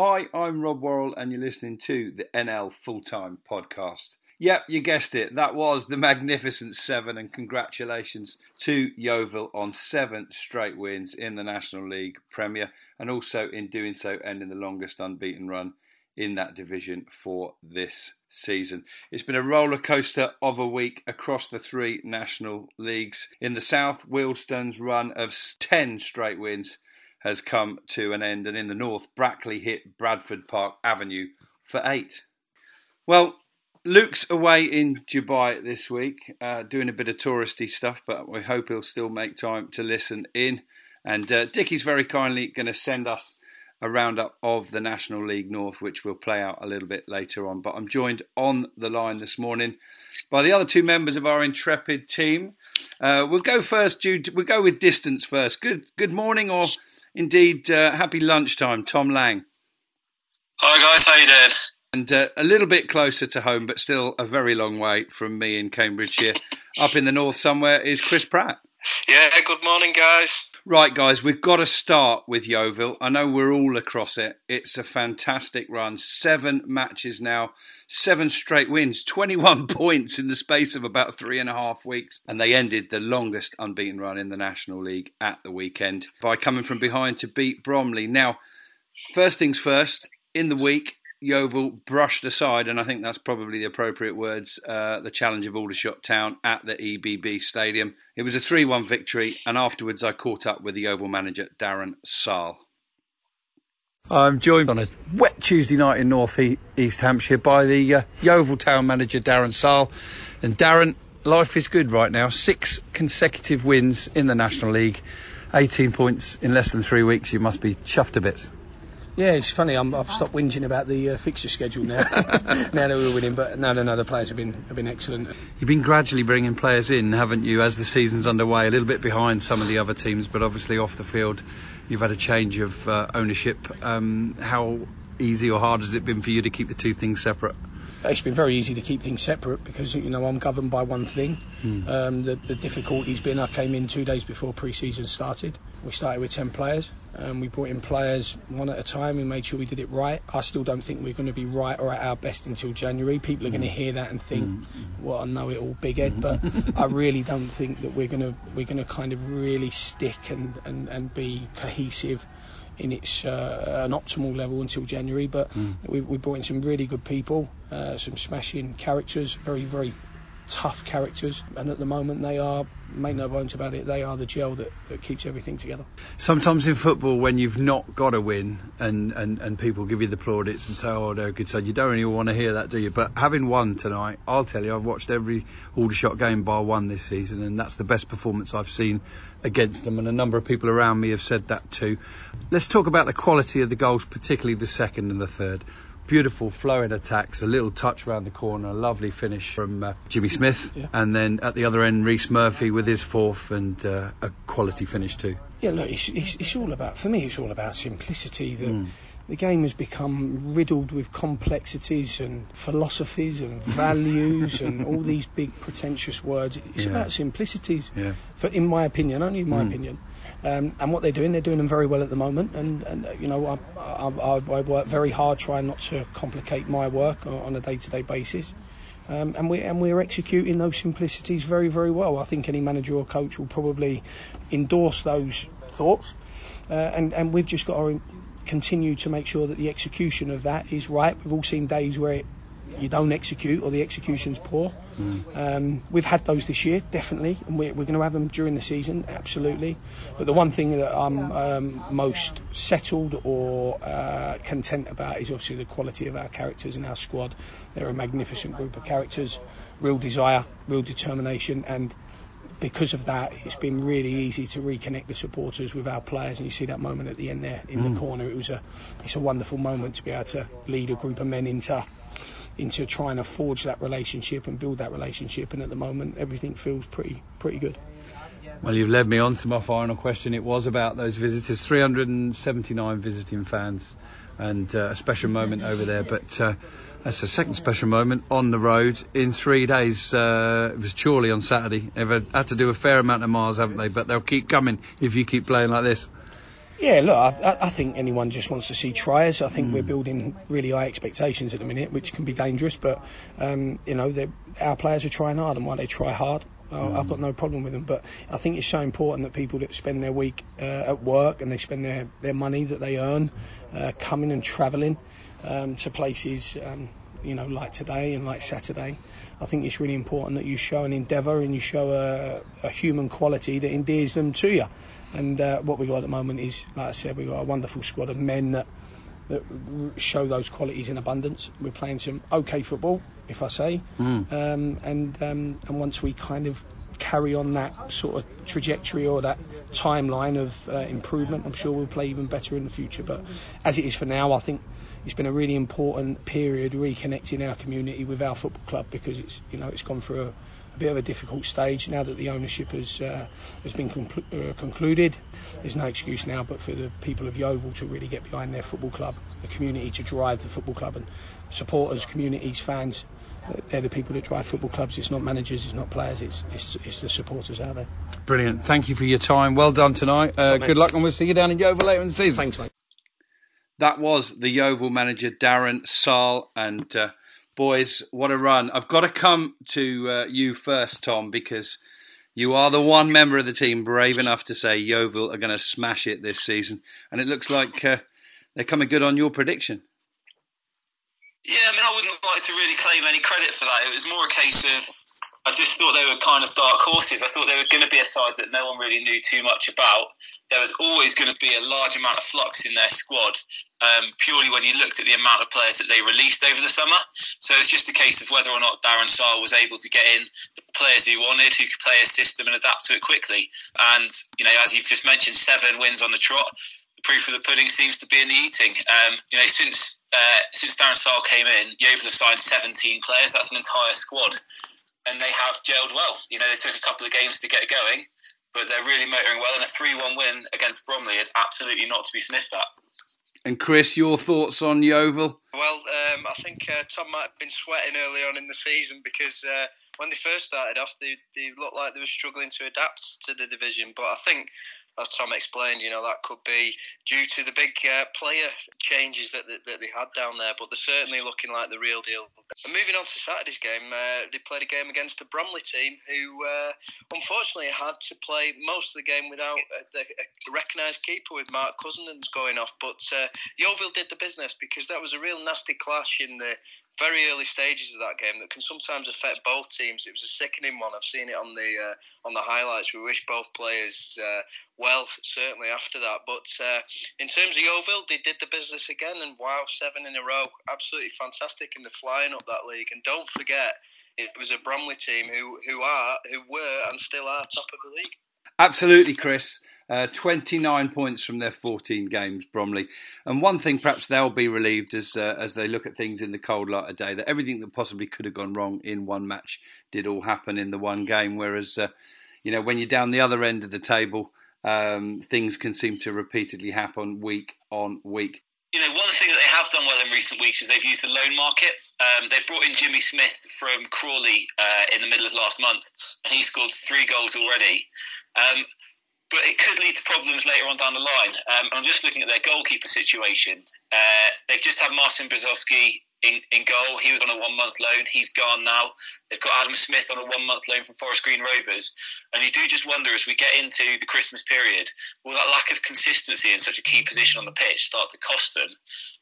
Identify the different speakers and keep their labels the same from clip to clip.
Speaker 1: Hi, I'm Rob Worrell, and you're listening to the NL Full Time Podcast. Yep, you guessed it. That was the Magnificent Seven, and congratulations to Yeovil on seven straight wins in the National League Premier, and also in doing so, ending the longest unbeaten run in that division for this season. It's been a roller coaster of a week across the three national leagues. In the south, Wealdstone's run of 10 straight wins has come to an end, and in the north, Brackley hit Bradford Park Avenue for eight. Well, Luke's away in Dubai this week, uh, doing a bit of touristy stuff, but we hope he'll still make time to listen in. And uh, Dickie's very kindly going to send us a roundup of the National League North, which will play out a little bit later on. But I'm joined on the line this morning by the other two members of our intrepid team. Uh, we'll go first, Jude. We'll go with distance first. Good, good morning, or indeed uh, happy lunchtime, Tom Lang.
Speaker 2: Hi guys, how you doing?
Speaker 1: And uh, a little bit closer to home, but still a very long way from me in Cambridgeshire. Up in the north somewhere is Chris Pratt.
Speaker 2: Yeah, good morning, guys.
Speaker 1: Right, guys, we've got to start with Yeovil. I know we're all across it. It's a fantastic run. Seven matches now, seven straight wins, 21 points in the space of about three and a half weeks. And they ended the longest unbeaten run in the National League at the weekend by coming from behind to beat Bromley. Now, first things first, in the week, Yeovil brushed aside, and I think that's probably the appropriate words, uh, the challenge of Aldershot Town at the EBB Stadium. It was a 3 1 victory, and afterwards I caught up with the Yeovil manager, Darren Sarll. I'm joined on a wet Tuesday night in North East Hampshire by the uh, Yeovil Town manager, Darren Sarll. And Darren, life is good right now. Six consecutive wins in the National League, 18 points in less than three weeks. You must be chuffed to bits.
Speaker 3: Yeah, it's funny. i have stopped whinging about the uh, fixture schedule now. now that we're winning, but no, no, no. The players have been have been excellent.
Speaker 1: You've been gradually bringing players in, haven't you, as the season's underway? A little bit behind some of the other teams, but obviously off the field, you've had a change of uh, ownership. Um, how easy or hard has it been for you to keep the two things separate?
Speaker 3: It's been very easy to keep things separate because you know I'm governed by one thing. Mm. Um, the, the difficulty's been I came in two days before pre-season started. We started with ten players. and we brought in players one at a time. We made sure we did it right. I still don't think we're going to be right or at our best until January. People are going to mm. hear that and think, mm. "Well, I know it all, big head," but I really don't think that we're going to we're going to kind of really stick and, and, and be cohesive in its uh, an optimal level until January. But mm. we, we brought in some really good people, uh, some smashing characters, very very tough characters, and at the moment they are, make no bones about it, they are the gel that, that keeps everything together.
Speaker 1: Sometimes in football, when you've not got a win and, and, and people give you the plaudits and say, oh, they're a good side, you don't really want to hear that, do you? But having won tonight, I'll tell you, I've watched every Aldershot game bar one this season, and that's the best performance I've seen against them, and a number of people around me have said that too. Let's talk about the quality of the goals, particularly the second and the third beautiful flowing attacks, a little touch around the corner, a lovely finish from uh, Jimmy Smith, yeah. and then at the other end, Rhys Murphy with his fourth and uh, a quality finish too.
Speaker 3: Yeah, look, it's, it's, it's, all about, for me, it's all about simplicity. That mm. The game has become riddled with complexities and philosophies and values and all these big pretentious words. It's yeah. about simplicities, yeah. for, in my opinion, only in my mm. opinion. Um, and what they're doing, they're doing them very well at the moment. And, and uh, you know, I, I, I, work very hard trying not to complicate my work on a day-to-day basis. Um, and we and we're executing those simplicities very very well. I think any manager or coach will probably endorse those thoughts. Uh, and and we've just got to continue to make sure that the execution of that is right. We've all seen days where it you don't execute or the execution's poor. Mm. Um, we've had those this year, definitely, and we're, we're going to have them during the season, absolutely. But the one thing that I'm um, most settled or uh, content about is obviously the quality of our characters in our squad. They're a magnificent group of characters, real desire, real determination, and because of that, it's been really easy to reconnect the supporters with our players. And you see that moment at the end there in mm. the corner. It was a, it's a wonderful moment to be able to lead a group of men into into trying to forge that relationship and build that relationship. And at the moment, everything feels pretty pretty good.
Speaker 1: Well, you've led me on to my final question. It was about those visitors, 379 visiting fans, and uh, a special moment over there. But uh, that's the second special moment on the road in three days. Uh, it was Chorley on Saturday. They've had to do a fair amount of miles, haven't they? But they'll keep coming if you keep playing like this.
Speaker 3: Yeah, look, I, I, think anyone just wants to see tries. I think mm. we're building really high expectations at the minute, which can be dangerous. But um, you know, our players are trying hard, and why they try hard, mm. I've got no problem with them. But I think it's so important that people that spend their week uh, at work and they spend their, their money that they earn uh, coming and travelling um, to places, um, you know, like today and like Saturday. I think it's really important that you show an endeavour and you show a, a, human quality that endears them to you. And uh, what we got at the moment is, like I said, we've got a wonderful squad of men that that show those qualities in abundance. We're playing some okay football, if I say, mm. um, and um, and once we kind of carry on that sort of trajectory or that timeline of uh, improvement, I'm sure we'll play even better in the future. But as it is for now, I think it's been a really important period reconnecting our community with our football club because it's you know it's gone through a, a bit of a difficult stage now that the ownership has uh, has been conclu- uh, concluded. There's no excuse now but for the people of Yeovil to really get behind their football club, the community to drive the football club, and supporters, communities, fans. They're the people that drive football clubs. It's not managers, it's not players, it's it's, it's the supporters out there.
Speaker 1: Brilliant. Thank you for your time. Well done tonight. Uh, good luck, and we'll see you down in Yeovil later in the season.
Speaker 3: Thanks, mate.
Speaker 1: That was the Yeovil manager, Darren Sarll. And uh, boys, what a run. I've got to come to uh, you first, Tom, because you are the one member of the team brave enough to say Yeovil are going to smash it this season. And it looks like uh, they're coming good on your prediction.
Speaker 2: Yeah, I mean, I wouldn't like to really claim any credit for that. It was more a case of I just thought they were kind of dark horses. I thought they were going to be a side that no one really knew too much about there was always going to be a large amount of flux in their squad, um, purely when you looked at the amount of players that they released over the summer. So it's just a case of whether or not Darren Sarll was able to get in the players he wanted, who could play his system and adapt to it quickly. And, you know, as you've just mentioned, seven wins on the trot. The proof of the pudding seems to be in the eating. Um, you know, since uh, since Darren Sarll came in, Yeovil have signed 17 players. That's an entire squad. And they have gelled well. You know, they took a couple of games to get going but they're really motoring well, and a 3 1 win against Bromley is absolutely not to be sniffed at.
Speaker 1: And Chris, your thoughts on Yeovil?
Speaker 4: Well, um, I think uh, Tom might have been sweating early on in the season because uh, when they first started off, they, they looked like they were struggling to adapt to the division. But I think as Tom explained, you know that could be due to the big uh, player changes that, that, that they had down there. But they're certainly looking like the real deal. And moving on to Saturday's game, uh, they played a game against the Bromley team, who uh, unfortunately had to play most of the game without a, a recognised keeper with Mark Cousins going off. But uh, Yeovil did the business because that was a real nasty clash in the very early stages of that game that can sometimes affect both teams. It was a sickening one. I've seen it on the uh, on the highlights. We wish both players uh, well, certainly after that. But uh, in terms of Yeovil, they did the business again, and wow, seven in a row, absolutely fantastic in the flying up that league. And don't forget, it was a Bromley team who who are who were and still are top of the league.
Speaker 1: Absolutely, Chris. Uh, 29 points from their 14 games, Bromley. And one thing perhaps they'll be relieved as uh, as they look at things in the cold light of day that everything that possibly could have gone wrong in one match did all happen in the one game. Whereas, uh, you know, when you're down the other end of the table, um, things can seem to repeatedly happen week on week
Speaker 2: you know, one thing that they have done well in recent weeks is they've used the loan market. Um, they brought in Jimmy Smith from Crawley uh, in the middle of last month, and he scored three goals already. Um, but it could lead to problems later on down the line. Um, I'm just looking at their goalkeeper situation. Uh, they've just had Marcin Brzozowski in, in goal. He was on a one month loan. He's gone now. They've got Adam Smith on a one month loan from Forest Green Rovers. And you do just wonder as we get into the Christmas period, will that lack of consistency in such a key position on the pitch start to cost them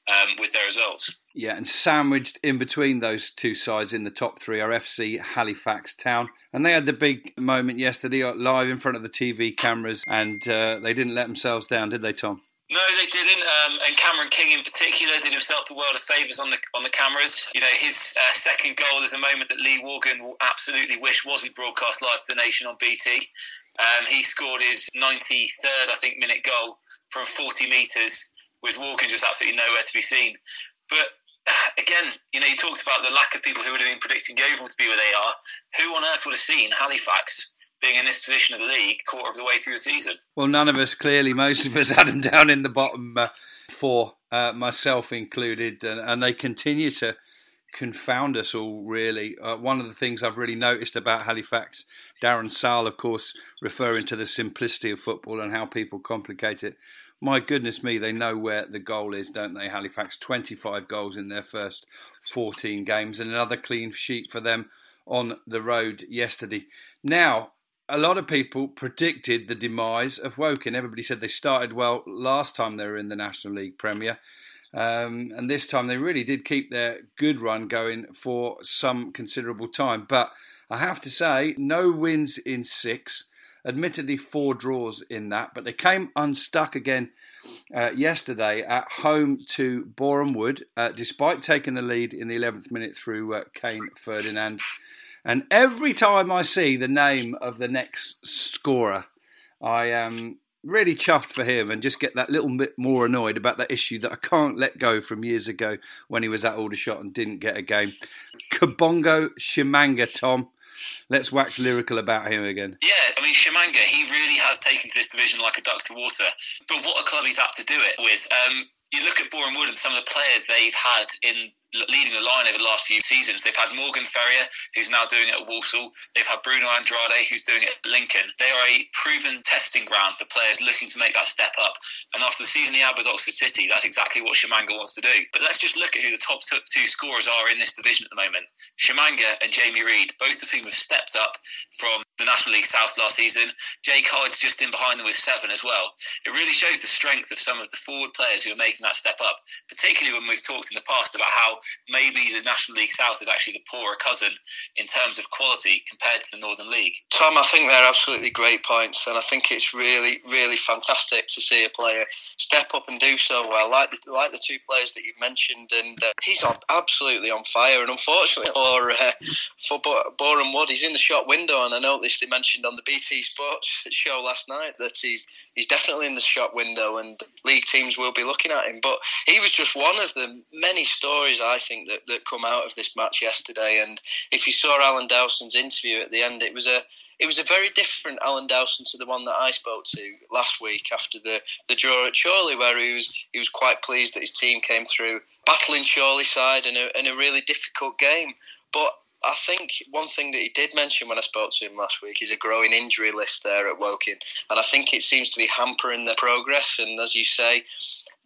Speaker 2: um, with their results?
Speaker 1: Yeah, and sandwiched in between those two sides in the top three are FC Halifax Town. And they had the big moment yesterday live in front of the TV cameras, and uh, they didn't let themselves down, did they, Tom?
Speaker 2: No, they didn't. Um, and Cameron King, in particular, did himself the world of favours on the on the cameras. You know, his uh, second goal is a moment that Lee Worgan will absolutely wish wasn't broadcast live to the nation on BT. Um, he scored his 93rd, I think, minute goal from 40 metres, with Worgan just absolutely nowhere to be seen. But again, you know, he talked about the lack of people who would have been predicting Yeovil to be where they are. Who on earth would have seen Halifax being in this position of the league quarter of the way through the season.
Speaker 1: Well, none of us clearly. Most of us had them down in the bottom uh, four, uh, myself included, and, and, they continue to confound us all. Really, uh, one of the things I've really noticed about Halifax, Darren Sarll, of course, referring to the simplicity of football and how people complicate it. my goodness me, they know where the goal is, don't they? Halifax, 25 goals in their first 14 games, and another clean sheet for them on the road yesterday. Now, a lot of people predicted the demise of Woking. Everybody said they started well last time they were in the National League Premier. Um, and this time they really did keep their good run going for some considerable time. But I have to say, no wins in six. Admittedly, four draws in that, but they came unstuck again uh, yesterday at home to Boreham Wood, uh, despite taking the lead in the 11th minute through uh, Kane Ferdinand. And every time I see the name of the next scorer, I am really chuffed for him and just get that little bit more annoyed about that issue that I can't let go from years ago when he was at Aldershot and didn't get a game. Kabongo Tshimanga, Tom. Let's wax lyrical about him again.
Speaker 2: Yeah, I mean, Tshimanga, he really has taken to this division like a duck to water. But what a club he's apt to do it with. Um, you look at Boreham Wood and some of the players they've had in leading the line over the last few seasons. They've had Morgan Ferrier, who's now doing it at Walsall. They've had Bruno Andrade, who's doing it at Lincoln. They are a proven testing ground for players looking to make that step up. And after the season he had with Oxford City, that's exactly what Tshimanga wants to do. But let's just look at who the top two scorers are in this division at the moment. Tshimanga and Jamie Reid, both of whom have stepped up from the National League South last season. Jake Hyde's just in behind them with seven as well. It really shows the strength of some of the forward players who are making that step up, particularly when we've talked in the past about how maybe the National League South is actually the poorer cousin in terms of quality compared to the Northern League.
Speaker 4: Tom, I think they're absolutely great points, and I think it's really, really fantastic to see a player step up and do so well, like the, like the two players that you've mentioned, and uh, he's on, absolutely on fire. And unfortunately for uh, for Boreham Wood, he's in the shop window, and I noticed they mentioned on the BT Sports show last night that he's he's definitely in the shop window, and league teams will be looking at him. But he was just one of the many stories I think that, that come out of this match yesterday. And if you saw Alan Dowson's interview at the end, it was a it was a very different Alan Dowson to the one that I spoke to last week after the, the draw at Chorley, where he was he was quite pleased that his team came through battling Chorley side in a, in a really difficult game. But I think one thing that he did mention when I spoke to him last week is a growing injury list there at Woking, and I think it seems to be hampering their progress. And as you say,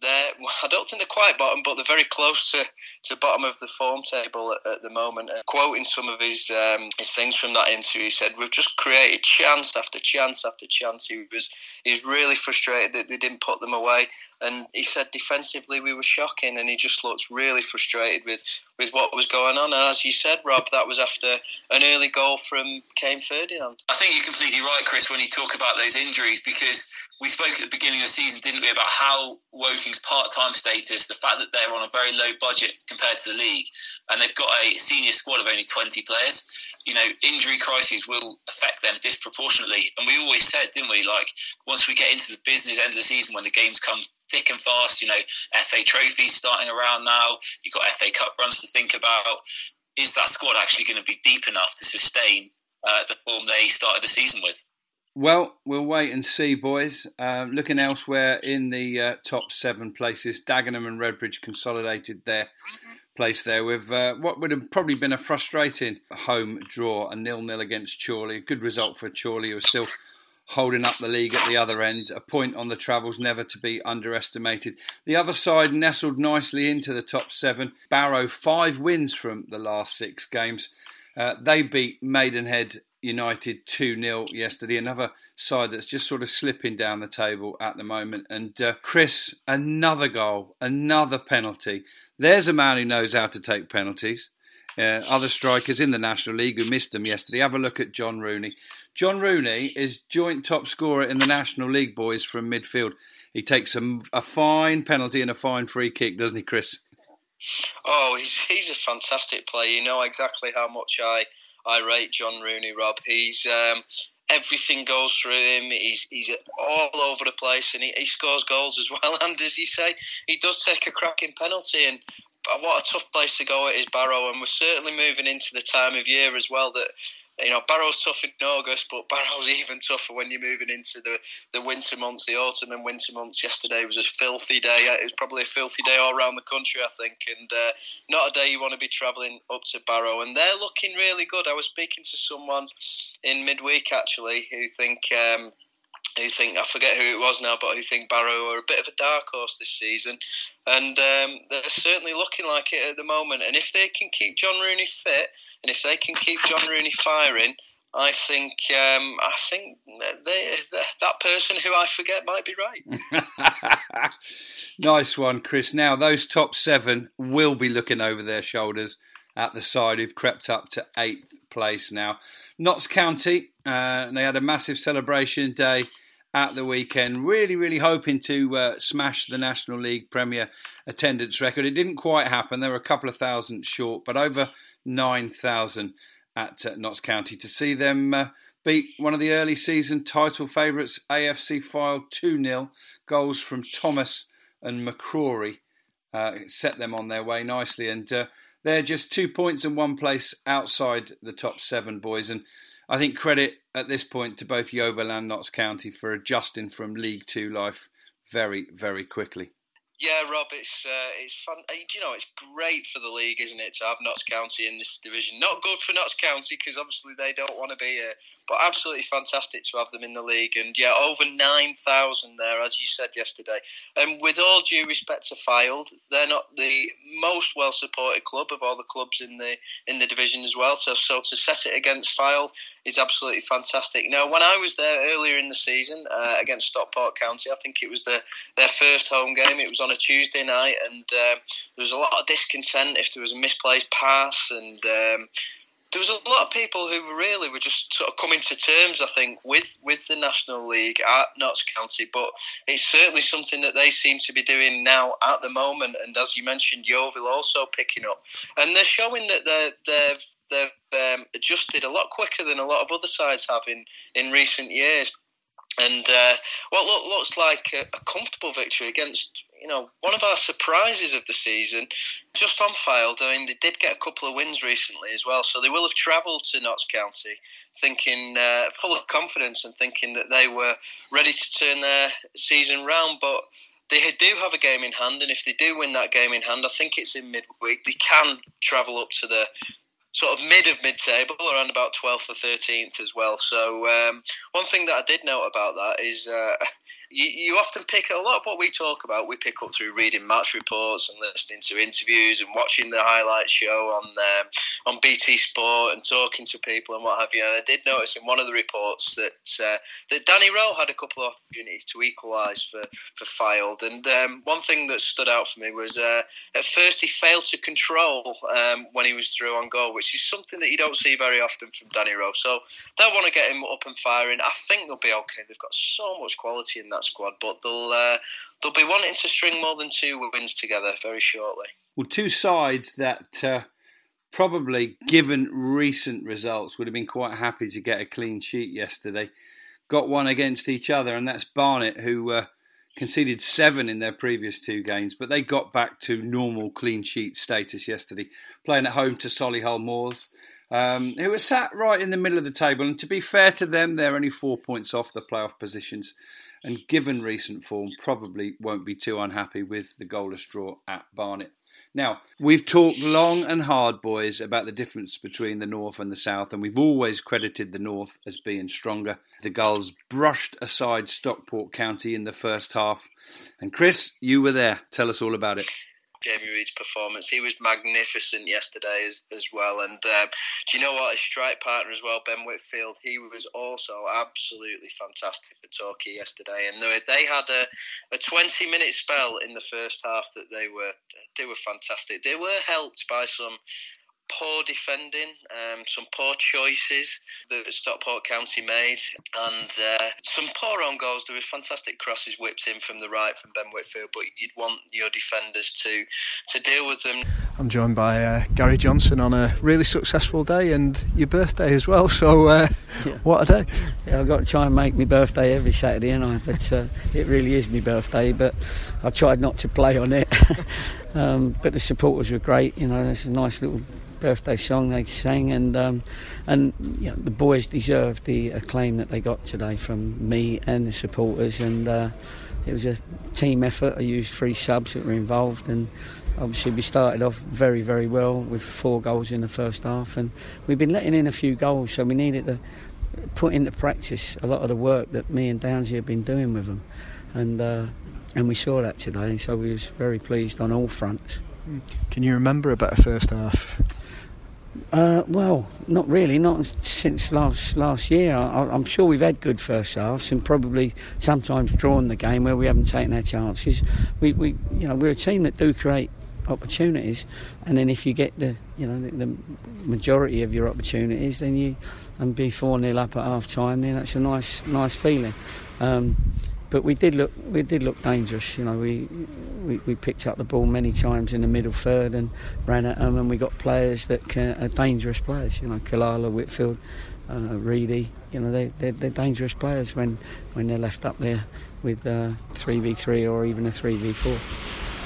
Speaker 4: they're I don't think they're quite bottom, but they're very close to, to bottom of the form table at, at the moment. And quoting some of his um, his things from that interview, he said, "We've just created chance after chance after chance." He was he was really frustrated that they didn't put them away, and he said defensively we were shocking, and he just looked really frustrated with with what was going on. And as you said, Rob, that was after an early goal from Kane Ferdinand.
Speaker 2: I think you're completely right, Chris, when you talk about those injuries because we spoke at the beginning of the season, didn't we, about how Woking's part-time status, the fact that they're on a very low budget compared to the league, and they've got a senior squad of only 20 players. You know, injury crises will affect them disproportionately. And we always said, didn't we, like once we get into the business end of the season, when the games come thick and fast, you know, FA trophies starting around now, you've got FA Cup runs to think about. Is that squad actually going to be deep enough to sustain uh, the form they started the season with?
Speaker 1: Well, we'll wait and see, boys. Uh, looking elsewhere in the uh, top seven places, Dagenham and Redbridge consolidated their place there with uh, what would have probably been a frustrating home draw, a nil-nil against Chorley. A good result for Chorley, who are still holding up the league at the other end. A point on the travels, never to be underestimated. The other side nestled nicely into the top seven. Barrow, five wins from the last six games. Uh, they beat Maidenhead United 2 0 yesterday. Another side that's just sort of slipping down the table at the moment. And uh, Chris, another goal, another penalty. There's a man who knows how to take penalties. Uh, other strikers in the National League who missed them yesterday. Have a look at John Rooney. John Rooney is joint top scorer in the National League, boys, from midfield. He takes a, a fine penalty and a fine free kick, doesn't he, Chris?
Speaker 4: Oh, he's he's a fantastic player. You know exactly how much I I rate John Rooney, Rob. He's um, everything goes through him. He's he's all over the place, and he, he scores goals as well. And as you say, he does take a cracking penalty. And what a tough place to go at is Barrow, and we're certainly moving into the time of year as well that you know, Barrow's tough in August, but Barrow's even tougher when you're moving into the, the winter months, the autumn and winter months. Yesterday was a filthy day. It was probably a filthy day all around the country, I think, and uh, not a day you want to be travelling up to Barrow. And they're looking really good. I was speaking to someone in midweek actually who think. Um, who think I forget who it was now, but who think Barrow are a bit of a dark horse this season, and um, they're certainly looking like it at the moment. And if they can keep John Rooney fit, and if they can keep John Rooney firing, I think um, I think they, that person who I forget might be
Speaker 1: right. nice one, Chris. Now those top seven will be looking over their shoulders at the side who've crept up to eighth place now. Notts County, uh, they had a massive celebration day at the weekend, really, really hoping to uh, smash the National League Premier attendance record. It didn't quite happen. There were a couple of thousand short, but over 9,000 at uh, Notts County to see them uh, beat one of the early season title favourites, AFC Fylde 2 0. Goals from Thomas and McCrory uh, set them on their way nicely. And uh, they're just two points and one place outside the top seven, boys. And I think credit at this point to both Yeovil and Notts County for adjusting from League Two life very, very quickly.
Speaker 4: Yeah, Rob, it's uh, it's fun. Uh, you know, it's great for the league, isn't it, to have Notts County in this division? Not good for Notts County because obviously they don't want to be here, but absolutely fantastic to have them in the league. And yeah, over nine thousand there, as you said yesterday. And with all due respect to Fylde, they're not the most well supported club of all the clubs in the in the division as well. So so to set it against Fylde is absolutely fantastic. Now, when I was there earlier in the season uh, against Stockport County, I think it was the, their first home game. It was on a Tuesday night, and uh, there was a lot of discontent if there was a misplaced pass, and um, there was a lot of people who really were just sort of coming to terms, I think, with with the National League at Notts County. But it's certainly something that they seem to be doing now at the moment. And as you mentioned, Yeovil also picking up, and they're showing that they're they've they've um, adjusted a lot quicker than a lot of other sides have in in recent years. And uh, what look, looks like a, a comfortable victory against you know, one of our surprises of the season, just on Fylde. I mean, they did get a couple of wins recently as well, so they will have travelled to Notts County thinking, uh, full of confidence and thinking that they were ready to turn their season round. But they do have a game in hand, and if they do win that game in hand, I think it's in midweek. They can travel up to the sort of mid of mid table, around about 12th or 13th as well. So, um, one thing that I did note about that is uh, you, you often pick a lot of what we talk about. We pick up through reading match reports and listening to interviews and watching the highlight show on um, on BT Sport and talking to people and what have you. And I did notice in one of the reports that uh, that Danny Rowe had a couple of opportunities to equalise for for Fylde. And um, one thing that stood out for me was uh, at first he failed to control um, when he was through on goal, which is something that you don't see very often from Danny Rowe. So they'll want to get him up and firing. I think they'll be okay. They've got so much quality in that that squad, but they'll uh, they'll be wanting to string more than two wins together very shortly.
Speaker 1: Well, two sides that uh, probably, given recent results, would have been quite happy to get a clean sheet yesterday. Got one against each other, and that's Barnet, who uh, conceded seven in their previous two games, but they got back to normal clean sheet status yesterday, playing at home to Solihull Moors. Um, who were sat right in the middle of the table, and to be fair to them, they're only four points off the playoff positions and given recent form, probably won't be too unhappy with the goalless draw at Barnet. Now, we've talked long and hard, boys, about the difference between the North and the South, and we've always credited the North as being stronger. The Gulls brushed aside Stockport County in the first half. And Chris, you were there. Tell us all about it.
Speaker 4: Jamie Reid's performance. He was magnificent yesterday as, as well. And um, do you know what? His strike partner as well, Ben Whitfield, he was also absolutely fantastic for Torquay yesterday. And they had a, a 20 minute spell in the first half that they were they were fantastic. They were helped by some poor defending, um, some poor choices that Stockport County made, and uh, some poor own goals. There were fantastic crosses whipped in from the right from Ben Whitfield, but you'd want your defenders to to deal with them.
Speaker 3: I'm joined by uh, Gary Johnson on a really successful day and your birthday as well. So uh, yeah. what a day!
Speaker 5: Yeah, I've got to try and make my birthday every Saturday, and I. But uh, it really is my birthday, but I've tried not to play on it. um, but the supporters were great. You know, it's a nice little birthday song they sang, and um, and you know, the boys deserved the acclaim that they got today from me and the supporters, and uh, it was a team effort. I used three subs that were involved, and obviously we started off very very well with four goals in the first half, and we've been letting in a few goals, so we needed to put into practice a lot of the work that me and Downsy have been doing with them, and uh, and we saw that today. So we was very pleased on all fronts.
Speaker 6: Can you remember a better first half?
Speaker 5: Uh, well, not really. Not since last last year. I, am sure we've had good first halves and probably sometimes drawn the game where we haven't taken our chances. We, we you know, we're a team that do create opportunities, and then if you get the you know the, the majority of your opportunities, then you and be four 0 up at half time, then that's a nice nice feeling. Um, but we did look we did look dangerous. You know, we, we, we picked up the ball many times in the middle third and ran at them, and we got players that can, are dangerous players. You know, Kalala, Whitfield, uh, Reedy. You know, they they're, they're, dangerous players when when they're left up there with uh, three v three or even a three v four.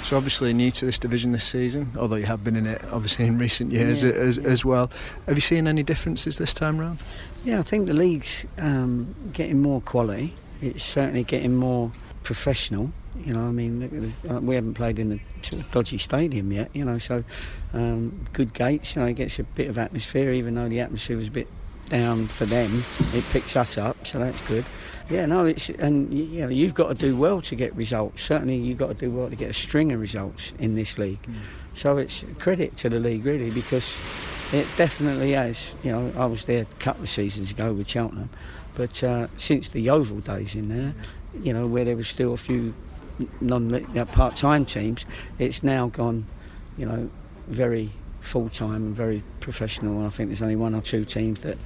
Speaker 6: So obviously new to this division this season, although you have been in it obviously in recent years yeah, as, yeah. as well. Have you seen any differences this time round?
Speaker 5: Yeah, I think the league's um, getting more quality. It's certainly getting more professional. You know, I mean, uh, we haven't played in a dodgy stadium yet. You know, so um, good gates. You know, it gets a bit of atmosphere, even though the atmosphere was a bit down for them. It picks us up, so that's good. Yeah, no, it's and you know you've got to do well to get results. Certainly, you've got to do well to get a string of results in this league. Mm. So it's credit to the league really because it definitely has. You know, I was there a couple of seasons ago with Cheltenham, but uh, since the Yeovil days in there, you know, where there was still a few non uh, part-time teams, it's now gone, you know, very full-time and very professional. And I think there's only one or two teams that,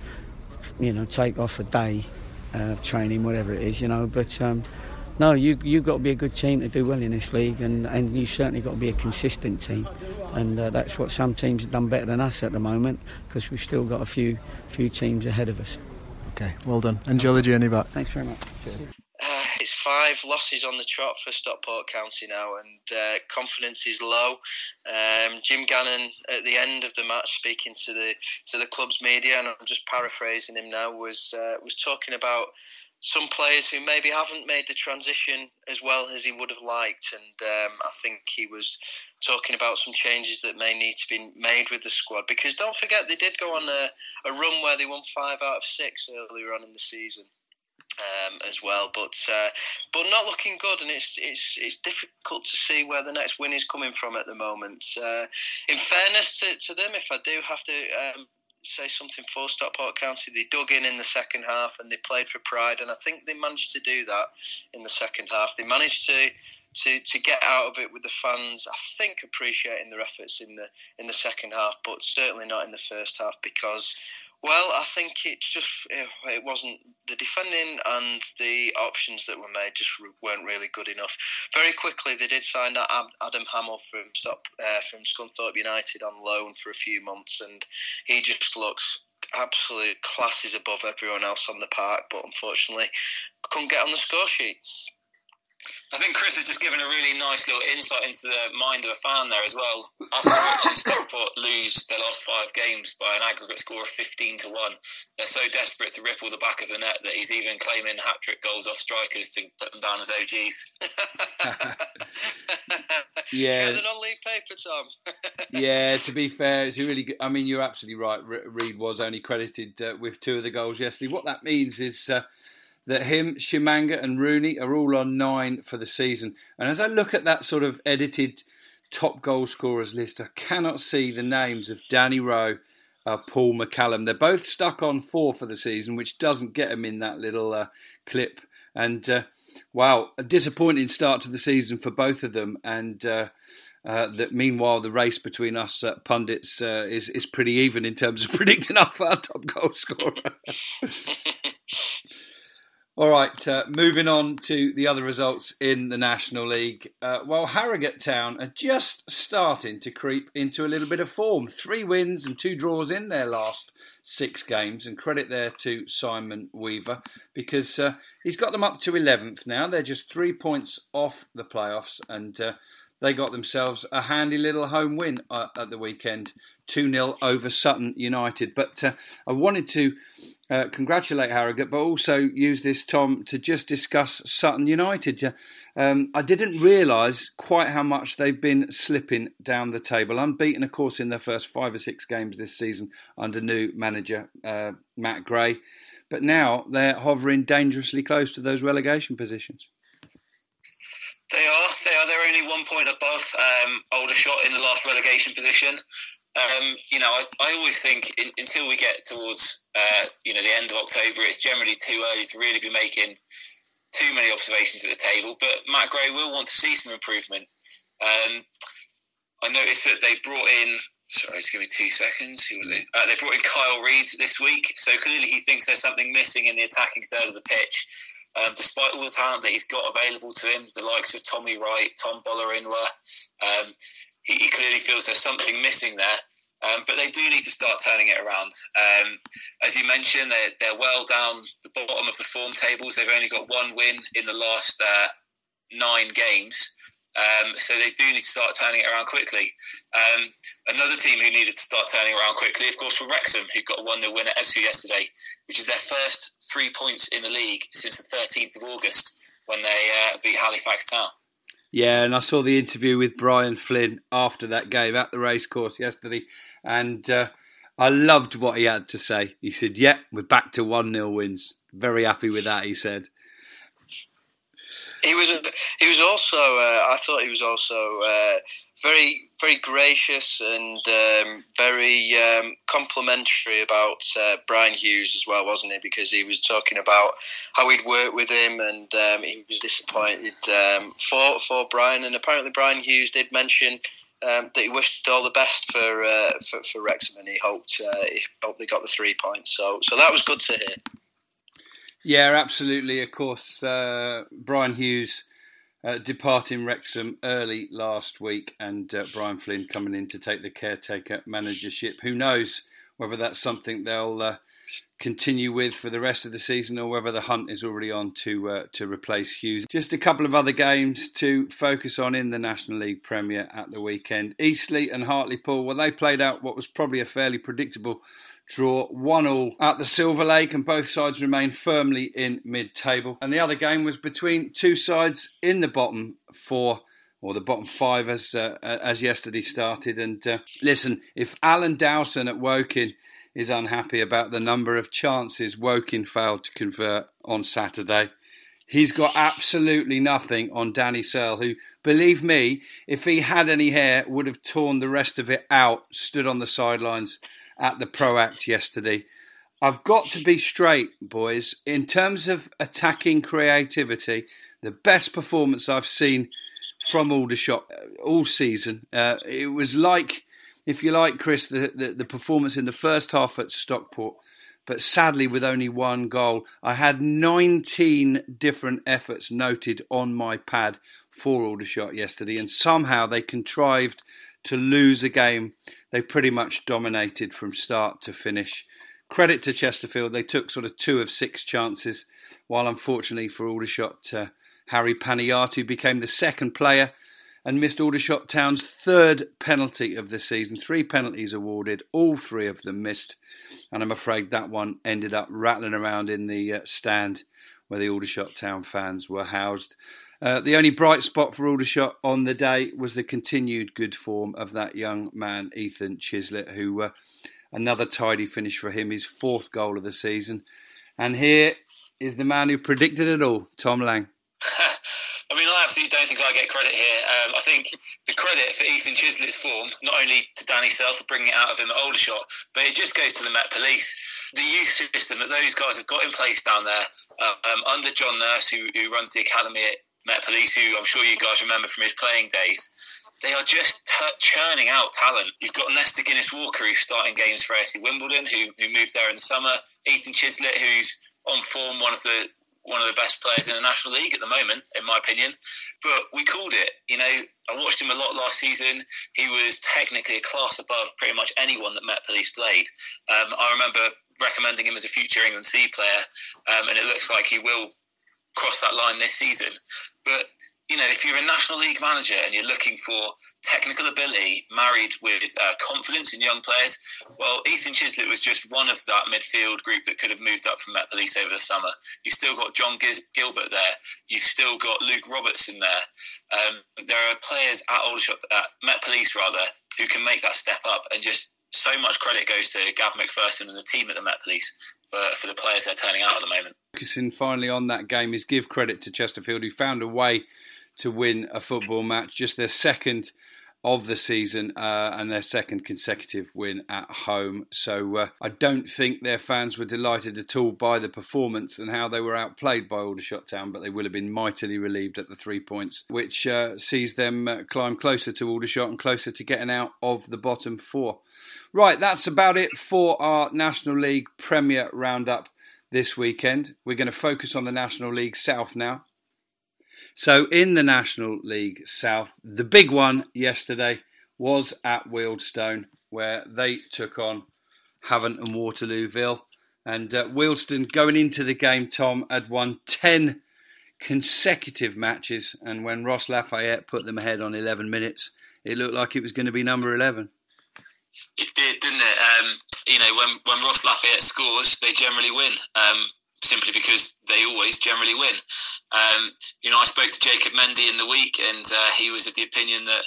Speaker 5: you know, take off a day of training, whatever it is, you know. But um, no, you you've got to be a good team to do well in this league, and and you certainly got to be a consistent team, and uh, that's what some teams have done better than us at the moment because we've still got a few few teams ahead of us.
Speaker 6: Okay, well done. Enjoy the journey back.
Speaker 5: Thanks very much.
Speaker 4: Uh, it's five losses on the trot for Stockport County now, and uh, confidence is low. Um, Jim Gannon, at the end of the match, speaking to the to the club's media, and I'm just paraphrasing him now, was uh, was talking about some players who maybe haven't made the transition as well as he would have liked. And um, I think he was talking about some changes that may need to be made with the squad. Because don't forget, they did go on a, a run where they won five out of six earlier on in the season. Um, as well, but uh, but not looking good, and it's it's it's difficult to see where the next win is coming from at the moment. Uh, in fairness to, to them, if I do have to um, say something for Stockport County. They dug in in the second half and they played for pride, and I think they managed to do that in the second half. They managed to to, to get out of it with the fans. I think appreciating their efforts in the in the second half, but certainly not in the first half because well, I think it just it wasn't the defending and the options that were made just weren't really good enough. Very quickly, they did sign Adam Hammill from Stop uh, from Scunthorpe United on loan for a few months, and he just looks absolute classes above everyone else on the park. But unfortunately, couldn't get on the score sheet.
Speaker 2: I think Chris has just given a really nice little insight into the mind of a fan there as well. After watching Stockport lose their last five games by an aggregate score of 15 to 1, they're so desperate to ripple the back of the net that he's even claiming hat trick goals off strikers to put them down as OGs.
Speaker 4: yeah. the non league paper, Tom.
Speaker 1: yeah, to be fair, it's really good. I mean, you're absolutely right. Reid was only credited uh, with two of the goals yesterday. What that means is. Uh, that him, Tshimanga, and Rooney are all on nine for the season. And as I look at that sort of edited top goal scorers list, I cannot see the names of Danny Rowe, uh, Paul McCallum. They're both stuck on four for the season, which doesn't get them in that little uh, clip. And uh, wow, a disappointing start to the season for both of them. And uh, uh, that meanwhile, the race between us uh, pundits is is pretty even in terms of predicting our top goal scorer. All right, uh, moving on to the other results in the National League. Uh, well, Harrogate Town are just starting to creep into a little bit of form. Three wins and two draws in their last six games, and credit there to Simon Weaver because uh, he's got them up to 11th now. They're just three points off the playoffs, and uh, they got themselves a handy little home win uh, at the weekend 2 0 over Sutton United. But uh, I wanted to uh, congratulate Harrogate, but also use this, Tom, to just discuss Sutton United. Um, I didn't realise quite how much they've been slipping down the table. Unbeaten, of course, in their first five or six games this season under new manager uh, Matt Gray. But now they're hovering dangerously close to those relegation positions.
Speaker 2: They are. They are. They're only one point above um, Aldershot in the last relegation position. Um, you know, I, I always think in, until we get towards uh, you know the end of October, it's generally too early to really be making too many observations at the table. But Matt Gray will want to see some improvement. Um, I noticed that they brought in. Sorry, just give me two seconds. Who was it? Uh, they brought in Kyle Reid this week, so clearly he thinks there's something missing in the attacking third of the pitch. Um, despite all the talent that he's got available to him, the likes of Tommy Wright, Tom Bolarinwa, um, he, he, clearly feels there's something missing there. Um, but they do need to start turning it around. Um, as you mentioned, they're, they're, well down the bottom of the form tables. They've only got one win in the last uh, nine games. Um, so they do need to start turning it around quickly. Um, another team who needed to start turning around quickly, of course, were Wrexham, who got a 1 0 win at Ebbsfleet yesterday, which is their first three points in the league since the 13th of August when they uh, beat Halifax Town.
Speaker 1: Yeah, and I saw the interview with Brian Flynn after that game at the racecourse yesterday, and uh, I loved what he had to say. He said, "Yeah, we're back to one 0 wins. Very happy with that." He said.
Speaker 4: He was. He was also. Uh, I thought he was also uh, very, very gracious and um, very um, complimentary about uh, Bryan Hughes as well, wasn't he? Because he was talking about how he'd worked with him, and um, he was disappointed um, for for Bryan. And apparently, Bryan Hughes did mention. Um, that he wished all the best for uh, for, for Wrexham, and he hoped uh, he hoped they got the three points. So so that was good to hear.
Speaker 1: Yeah, absolutely. Of course, uh, Bryan Hughes uh, departing Wrexham early last week, and uh, Brian Flynn coming in to take the caretaker managership. Who knows whether that's something they'll uh, continue with for the rest of the season, or whether the hunt is already on to uh, to replace Hughes. Just a couple of other games to focus on in the National League Premier at the weekend. Eastleigh and Hartlepool. Well, they played out what was probably a fairly predictable draw 1 all at the Silver Lake, and both sides remain firmly in mid table. And the other game was between two sides in the bottom four. Or the bottom five, as uh, as yesterday started. And uh, listen, if Alan Dowson at Woking is unhappy about the number of chances Woking failed to convert on Saturday, he's got absolutely nothing on Danny Searle, who, believe me, if he had any hair, would have torn the rest of it out, stood on the sidelines at the Pro Act yesterday. I've got to be straight, boys. In terms of attacking creativity, the best performance I've seen from Aldershot uh, all season. Uh, it was like, if you like, Chris, the, the, the performance in the first half at Stockport, but sadly with only one goal. I had 19 different efforts noted on my pad for Aldershot yesterday, and somehow they contrived to lose a game they pretty much dominated from start to finish. Credit to Chesterfield, they took sort of two of six chances, while unfortunately for Aldershot, uh, Harry Panayiotou became the second player and missed Aldershot Town's third penalty of the season. Three penalties awarded, all three of them missed, and I'm afraid that one ended up rattling around in the uh, stand where the Aldershot Town fans were housed. Uh, the only bright spot for Aldershot on the day was the continued good form of that young man, Ethan Chislett, who uh, another tidy finish for him, his fourth goal of the season. And here is the man who predicted it all, Tom Lang.
Speaker 2: I mean, I absolutely don't think I get credit here. Um, I think the credit for Ethan Chislett's form, not only to Danny Searle for bringing it out of him at Aldershot, but it just goes to the Met Police. The youth system that those guys have got in place down there, um, under John Nurse, who, who runs the academy at Met Police, who I'm sure you guys remember from his playing days. They are just churning out talent. You've got Nesta Guinness Walker, who's starting games for AFC Wimbledon, who, who moved there in the summer. Ethan Chislett, who's on form, one of the one of the best players in the National League at the moment, in my opinion. But we called it. You know, I watched him a lot last season. He was technically a class above pretty much anyone that Met Police played. Um, I remember recommending him as a future England C player, um, and it looks like he will cross that line this season. But you know, if you're a National League manager and you're looking for technical ability married with uh, confidence in young players, well, Ethan Chislett was just one of that midfield group that could have moved up from Met Police over the summer. You've still got John Gilbert there. You've still got Luke Robertson there. Um, there are players at Aldershot, at Met Police rather, who can make that step up and just so much credit goes to Gav McPherson and the team at the Met Police for, for the players they're turning out at the moment.
Speaker 1: Focusing finally on that game is give credit to Chesterfield, who found a way to win a football match, just their second of the season uh, and their second consecutive win at home. So uh, I don't think their fans were delighted at all by the performance and how they were outplayed by Aldershot Town, but they will have been mightily relieved at the three points, which uh, sees them uh, climb closer to Aldershot and closer to getting out of the bottom four. Right, that's about it for our National League Premier Roundup this weekend. We're going to focus on the National League South now. So, in the National League South, the big one yesterday was at Wealdstone, where they took on Havant and Waterlooville. And uh, Wealdstone, going into the game, Tom, had won 10 consecutive matches. And when Ross Lafayette put them ahead on 11 minutes, it looked like it was going to be number 11.
Speaker 2: It did, didn't it? Um, you know, when, when Ross Lafayette scores, they generally win. Um, simply because they always generally win. Um, you know, I spoke to Jacob Mendy in the week, and uh, he was of the opinion that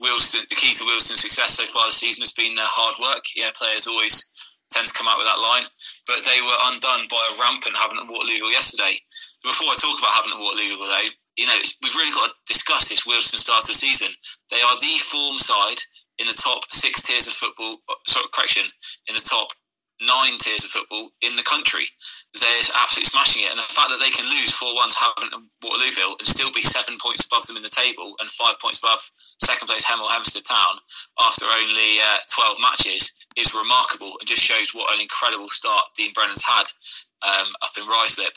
Speaker 2: Wealdstone, the key to Wealdstone's success so far this season has been their hard work. Yeah, players always tend to come out with that line, but they were undone by a rampant Havant and Waterlooville yesterday. Before I talk about Havant and Waterlooville, though, you know, we've really got to discuss this Wilson start of the season. They are the form side in the top six tiers of football. Sorry, correction, in the top nine tiers of football in the country. They're absolutely smashing it. And the fact that they can lose 4 1 to Havant and Waterlooville and still be seven points above them in the table and five points above second place Hemel Hempstead Town after only uh, 12 matches is remarkable and just shows what an incredible start Dean Brennan's had um, up in Ruislip.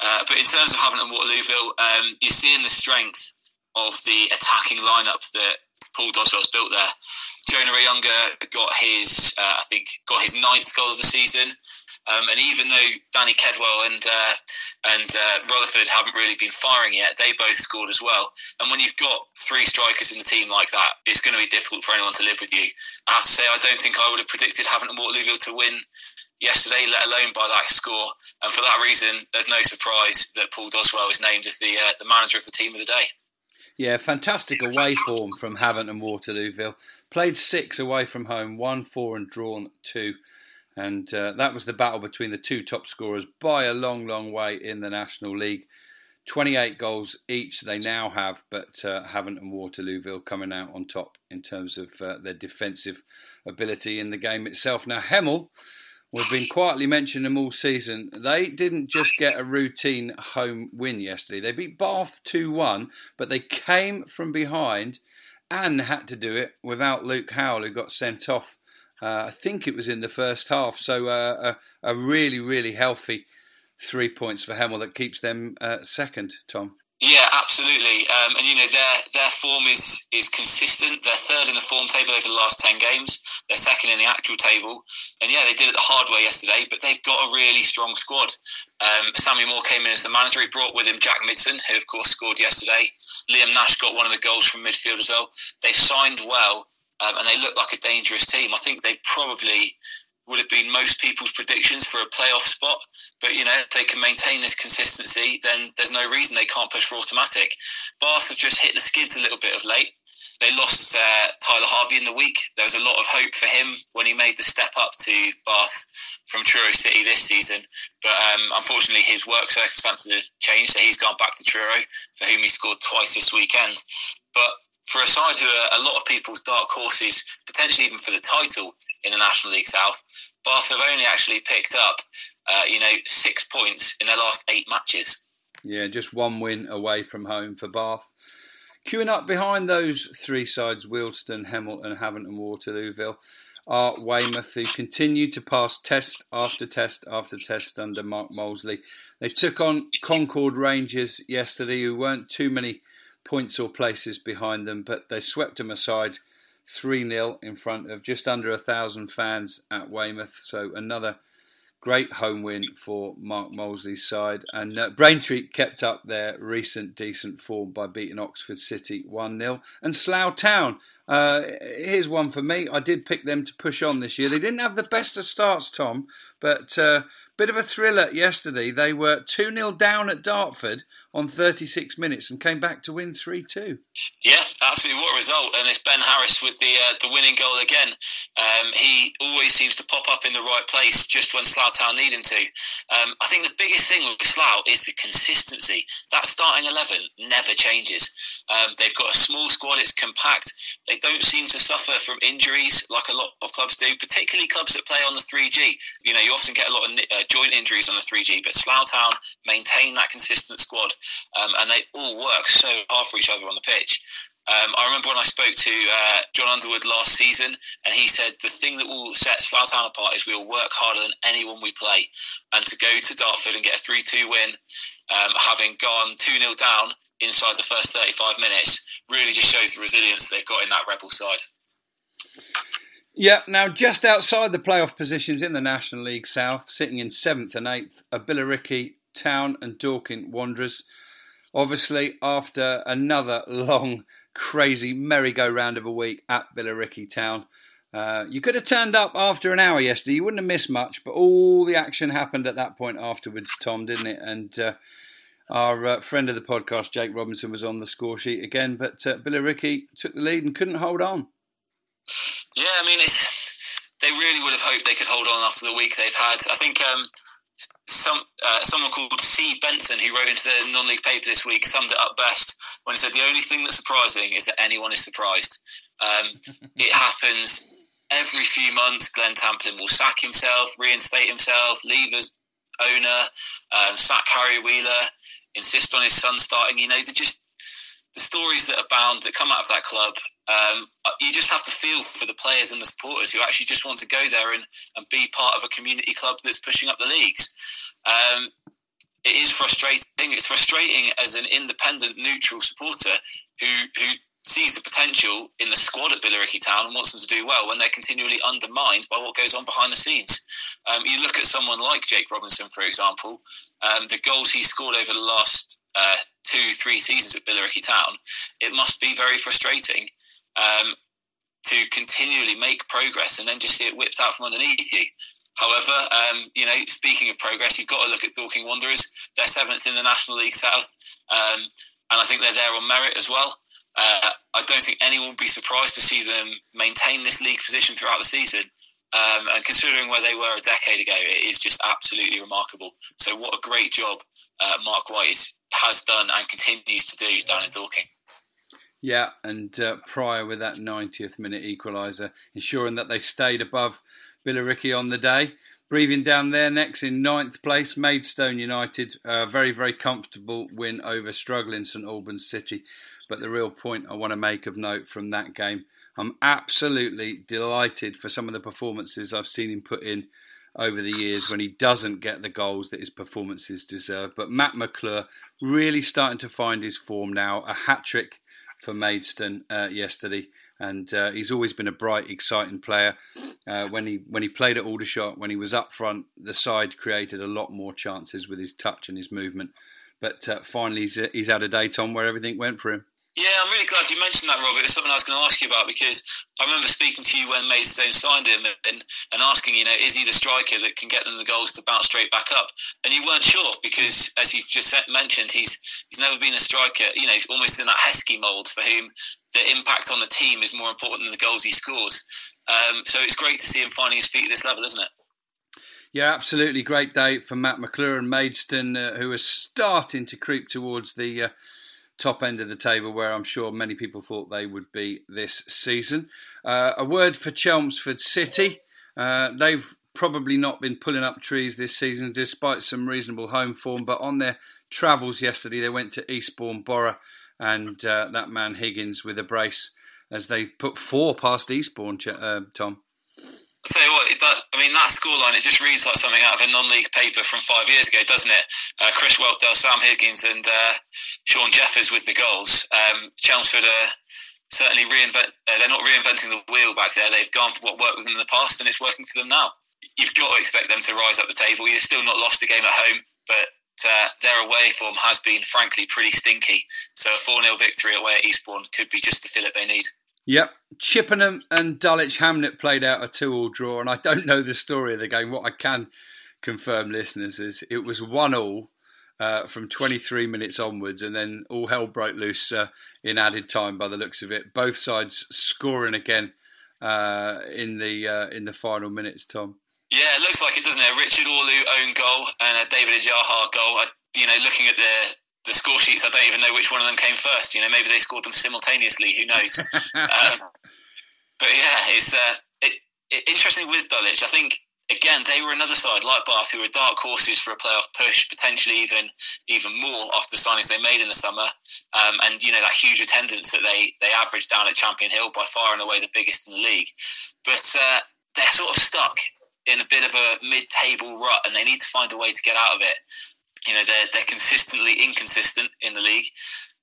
Speaker 2: Uh, but in terms of Havant and Waterlooville, um, you're seeing the strength of the attacking lineup that Paul Doswell's built there. Jonah Ayunga got his, uh, I think, got his ninth goal of the season. Um, and even though Danny Kedwell and uh, and uh, Rutherford haven't really been firing yet, they both scored as well. And when you've got three strikers in the team like that, it's going to be difficult for anyone to live with you. I have to say, I don't think I would have predicted Havant Waterlooville to win yesterday, let alone by that score. And for that reason, there's no surprise that Paul Doswell is named as the uh, the manager of the team of the day.
Speaker 1: Yeah, fantastic away form from Havant and Waterlooville. Played six away from home, won four and drawn two. And uh, that was the battle between the two top scorers by a long, long way in the National League. 28 goals each they now have, but uh, Havant and Waterlooville coming out on top in terms of uh, their defensive ability in the game itself. Now, Hemel We've been quietly mentioning them all season. They didn't just get a routine home win yesterday. They beat Bath 2 1, but they came from behind and had to do it without Luke Howell, who got sent off. Uh, I think it was in the first half. So uh, a, a, really, really healthy three points for Hemel that keeps them uh, second, Tom.
Speaker 2: Yeah, absolutely. Um, and you know their their form is is consistent. They're third in the form table over the last ten games. They're second in the actual table. And yeah, they did it the hard way yesterday, but they've got a really strong squad. Um, Sammy Moore came in as the manager. He brought with him Jack Midson, who of course scored yesterday. Liam Nash got one of the goals from midfield as well. They've signed well, um, and they look like a dangerous team. I think they probably would have been most people's predictions for a playoff spot. But you know, if they can maintain this consistency, then there's no reason they can't push for automatic. Bath have just hit the skids a little bit of late. They lost uh, Tyler Harvey in the week. There was a lot of hope for him when he made the step up to Bath from Truro City this season. But um, unfortunately, his work circumstances have changed, so he's gone back to Truro, for whom he scored twice this weekend. But for a side who are a lot of people's dark horses, potentially even for the title in the National League South, Bath have only actually picked up, uh, you know, six points in their last eight matches.
Speaker 1: Yeah, just one win away from home for Bath. Queuing up behind those three sides, Wealdstone, and Havant and Waterlooville, are Weymouth, who continue to pass test after test after test under Mark Molesley. They took on Concord Rangers yesterday, who weren't too many points or places behind them, but they swept them aside 3 0 in front of just under a thousand fans at Weymouth. So another Great home win for Mark Molesley's side. And uh, Braintree kept up their recent decent form by beating Oxford City 1 0. And Slough Town, uh, here's one for me. I did pick them to push on this year. They didn't have the best of starts, Tom, but uh, bit of a thriller yesterday. They were 2 0 down at Dartford on 36 minutes and came back to win 3 2.
Speaker 2: Yeah, absolutely. What a result. And it's Ben Harris with the uh, the winning goal again. Um, he always seems to pop up in the right place just when Slough Town need him to. Um, I think the biggest thing with Slough is the consistency. That starting 11 never changes. Um, they've got a small squad, it's compact. They don't seem to suffer from injuries like a lot of clubs do, particularly clubs that play on the 3G. You know, you often get a lot of uh, joint injuries on the 3G, but Slough Town maintain that consistent squad um, and they all work so hard for each other on the pitch. Um, I remember when I spoke to uh, John Underwood last season, and he said the thing that will set Slough Town apart is we'll work harder than anyone we play. And to go to Dartford and get a 3 2 win, um, having gone 2 0 down inside the first 35 minutes, really just shows the resilience they've got in that Rebel side.
Speaker 1: Yeah, now just outside the playoff positions in the National League South, sitting in seventh and eighth, are Billericay, Town, and Dorking Wanderers. Obviously, after another long, crazy merry-go-round of a week at Billericay Town, uh, you could have turned up after an hour yesterday. You wouldn't have missed much, but all the action happened at that point afterwards, Tom, didn't it? And uh, our uh, friend of the podcast, Jake Robinson, was on the score sheet again, but uh, Billericay took the lead and couldn't hold on.
Speaker 2: Yeah, I mean, it's, they really would have hoped they could hold on after the week they've had. I think um, some uh, someone called C. Benson, who wrote into the non-league paper this week, summed it up best when he said the only thing that's surprising is that anyone is surprised. Um, it happens every few months. Glenn Tamplin will sack himself, reinstate himself, leave as owner, um, sack Harry Wheeler, insist on his son starting. You know, they're just the stories that abound that come out of that club. Um, you just have to feel for the players and the supporters who actually just want to go there and, and be part of a community club that's pushing up the leagues. Um, it is frustrating. It's frustrating as an independent, neutral supporter who who sees the potential in the squad at Billericay Town and wants them to do well when they're continually undermined by what goes on behind the scenes. Um, you look at someone like Jake Robinson, for example, um, the goals he scored over the last uh, two, three seasons at Billericay Town, it must be very frustrating um, to continually make progress and then just see it whipped out from underneath you. However, um, you know, speaking of progress, you've got to look at Dorking Wanderers. They're seventh in the National League South, um, and I think they're there on merit as well. Uh, I don't think anyone would be surprised to see them maintain this league position throughout the season. Um, and considering where they were a decade ago, it is just absolutely remarkable. So, what a great job uh, Mark White has done and continues to do down in Dorking.
Speaker 1: Yeah, and uh, Pryor with that 90th minute equaliser, ensuring that they stayed above Billericay on the day. Breathing down there next in ninth place, Maidstone United. A very, very comfortable win over struggling St Albans City. But the real point I want to make of note from that game, I'm absolutely delighted for some of the performances I've seen him put in over the years when he doesn't get the goals that his performances deserve. But Matt McClure really starting to find his form now. A hat trick for Maidstone uh, yesterday, and uh, he's always been a bright, exciting player. Uh, when he when he played at Aldershot, when he was up front, the side created a lot more chances with his touch and his movement. But uh, finally, he's, he's had a day, Tom, where everything went for him.
Speaker 2: Yeah, I'm really glad you mentioned that, Robert. It's something I was going to ask you about because I remember speaking to you when Maidstone signed him and, and asking, you know, is he the striker that can get them the goals to bounce straight back up? And you weren't sure because, as you've just mentioned, he's he's never been a striker, you know, he's almost in that Heskey mould for whom the impact on the team is more important than the goals he scores. Um, so it's great to see him finding his feet at this level, isn't it?
Speaker 1: Yeah, absolutely. Great day for Matt McClure and Maidstone, uh, who are starting to creep towards the. Uh, top end of the table where I'm sure many people thought they would be this season. Uh, a word for Chelmsford City. Uh, they've probably not been pulling up trees this season despite some reasonable home form, but on their travels yesterday they went to Eastbourne Borough and uh, that man Higgins with a brace as they put four past Eastbourne, uh, Tom.
Speaker 2: I'll tell you what, that, I mean, that scoreline, it just reads like something out of a non league paper from five years ago, doesn't it? Uh, Chris Whelpdale, Sam Higgins, and uh, Sean Jeffers with the goals. Um, Chelmsford are certainly reinvent, uh, they're not reinventing the wheel back there. They've gone for what worked with them in the past, and it's working for them now. you've got to expect them to rise up the table. You've still not lost a game at home, but uh, their away form has been, frankly, pretty stinky. So a 4 0 victory away at Eastbourne could be just the fillip they need.
Speaker 1: Yep. Chippenham and Dulwich Hamlet played out a two all draw, and I don't know the story of the game. What I can confirm, listeners, is it was 1 all. Uh, from 23 minutes onwards, and then all hell broke loose uh, in added time. By the looks of it, both sides scoring again uh, in the uh, in the final minutes. Tom.
Speaker 2: Yeah, it looks like it, doesn't it? Richard Olu own goal and a David Ajaha goal. I, you know, looking at the the score sheets, I don't even know which one of them came first. You know, maybe they scored them simultaneously. Who knows? um, but yeah, it's uh, it, it, interesting with Dulwich. I think again they were another side like Bath who were dark horses for a playoff push, potentially even even more after the signings they made in the summer. Um, and you know that huge attendance that they they averaged down at Champion Hill by far and away the biggest in the league. But uh, they're sort of stuck in a bit of a mid-table rut, and they need to find a way to get out of it. You know, they're they're consistently inconsistent in the league,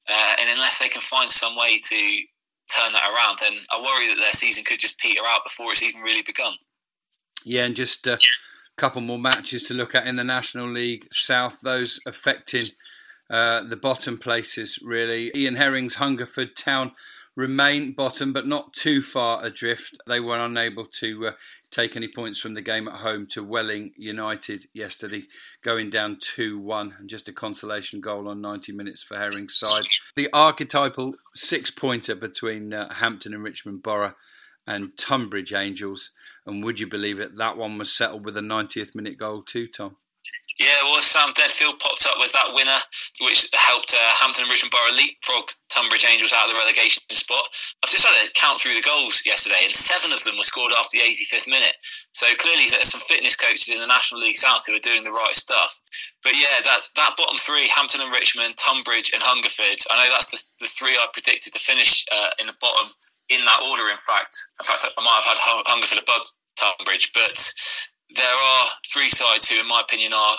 Speaker 2: uh, and unless they can find some way to turn that around, then I worry that their season could just peter out before it's even really begun.
Speaker 1: Yeah, and just a couple more matches to look at in the National League South, those affecting uh, the bottom places, really. Ian Herring's Hungerford Town remain bottom, but not too far adrift. They were unable to uh, take any points from the game at home to Welling United yesterday, going down 2 1, and just a consolation goal on 90 minutes for Herring's side. The archetypal six pointer between uh, Hampton and Richmond Borough and Tonbridge Angels. And would you believe it? That one was settled with a 90th minute goal, too, Tom.
Speaker 2: Yeah, well, Sam Deadfield popped up with that winner, which helped uh, Hampton and Richmond Borough leapfrog Tonbridge Angels out of the relegation spot. I've just had to count through the goals yesterday, and seven of them were scored after the 85th minute. So clearly, there's some fitness coaches in the National League South who are doing the right stuff. But yeah, that's, that bottom three Hampton and Richmond, Tonbridge and Hungerford I know that's the, the three I predicted to finish uh, in the bottom in that order, in fact. In fact, I might have had Hungerford above Tonbridge, but there are three sides who, in my opinion, are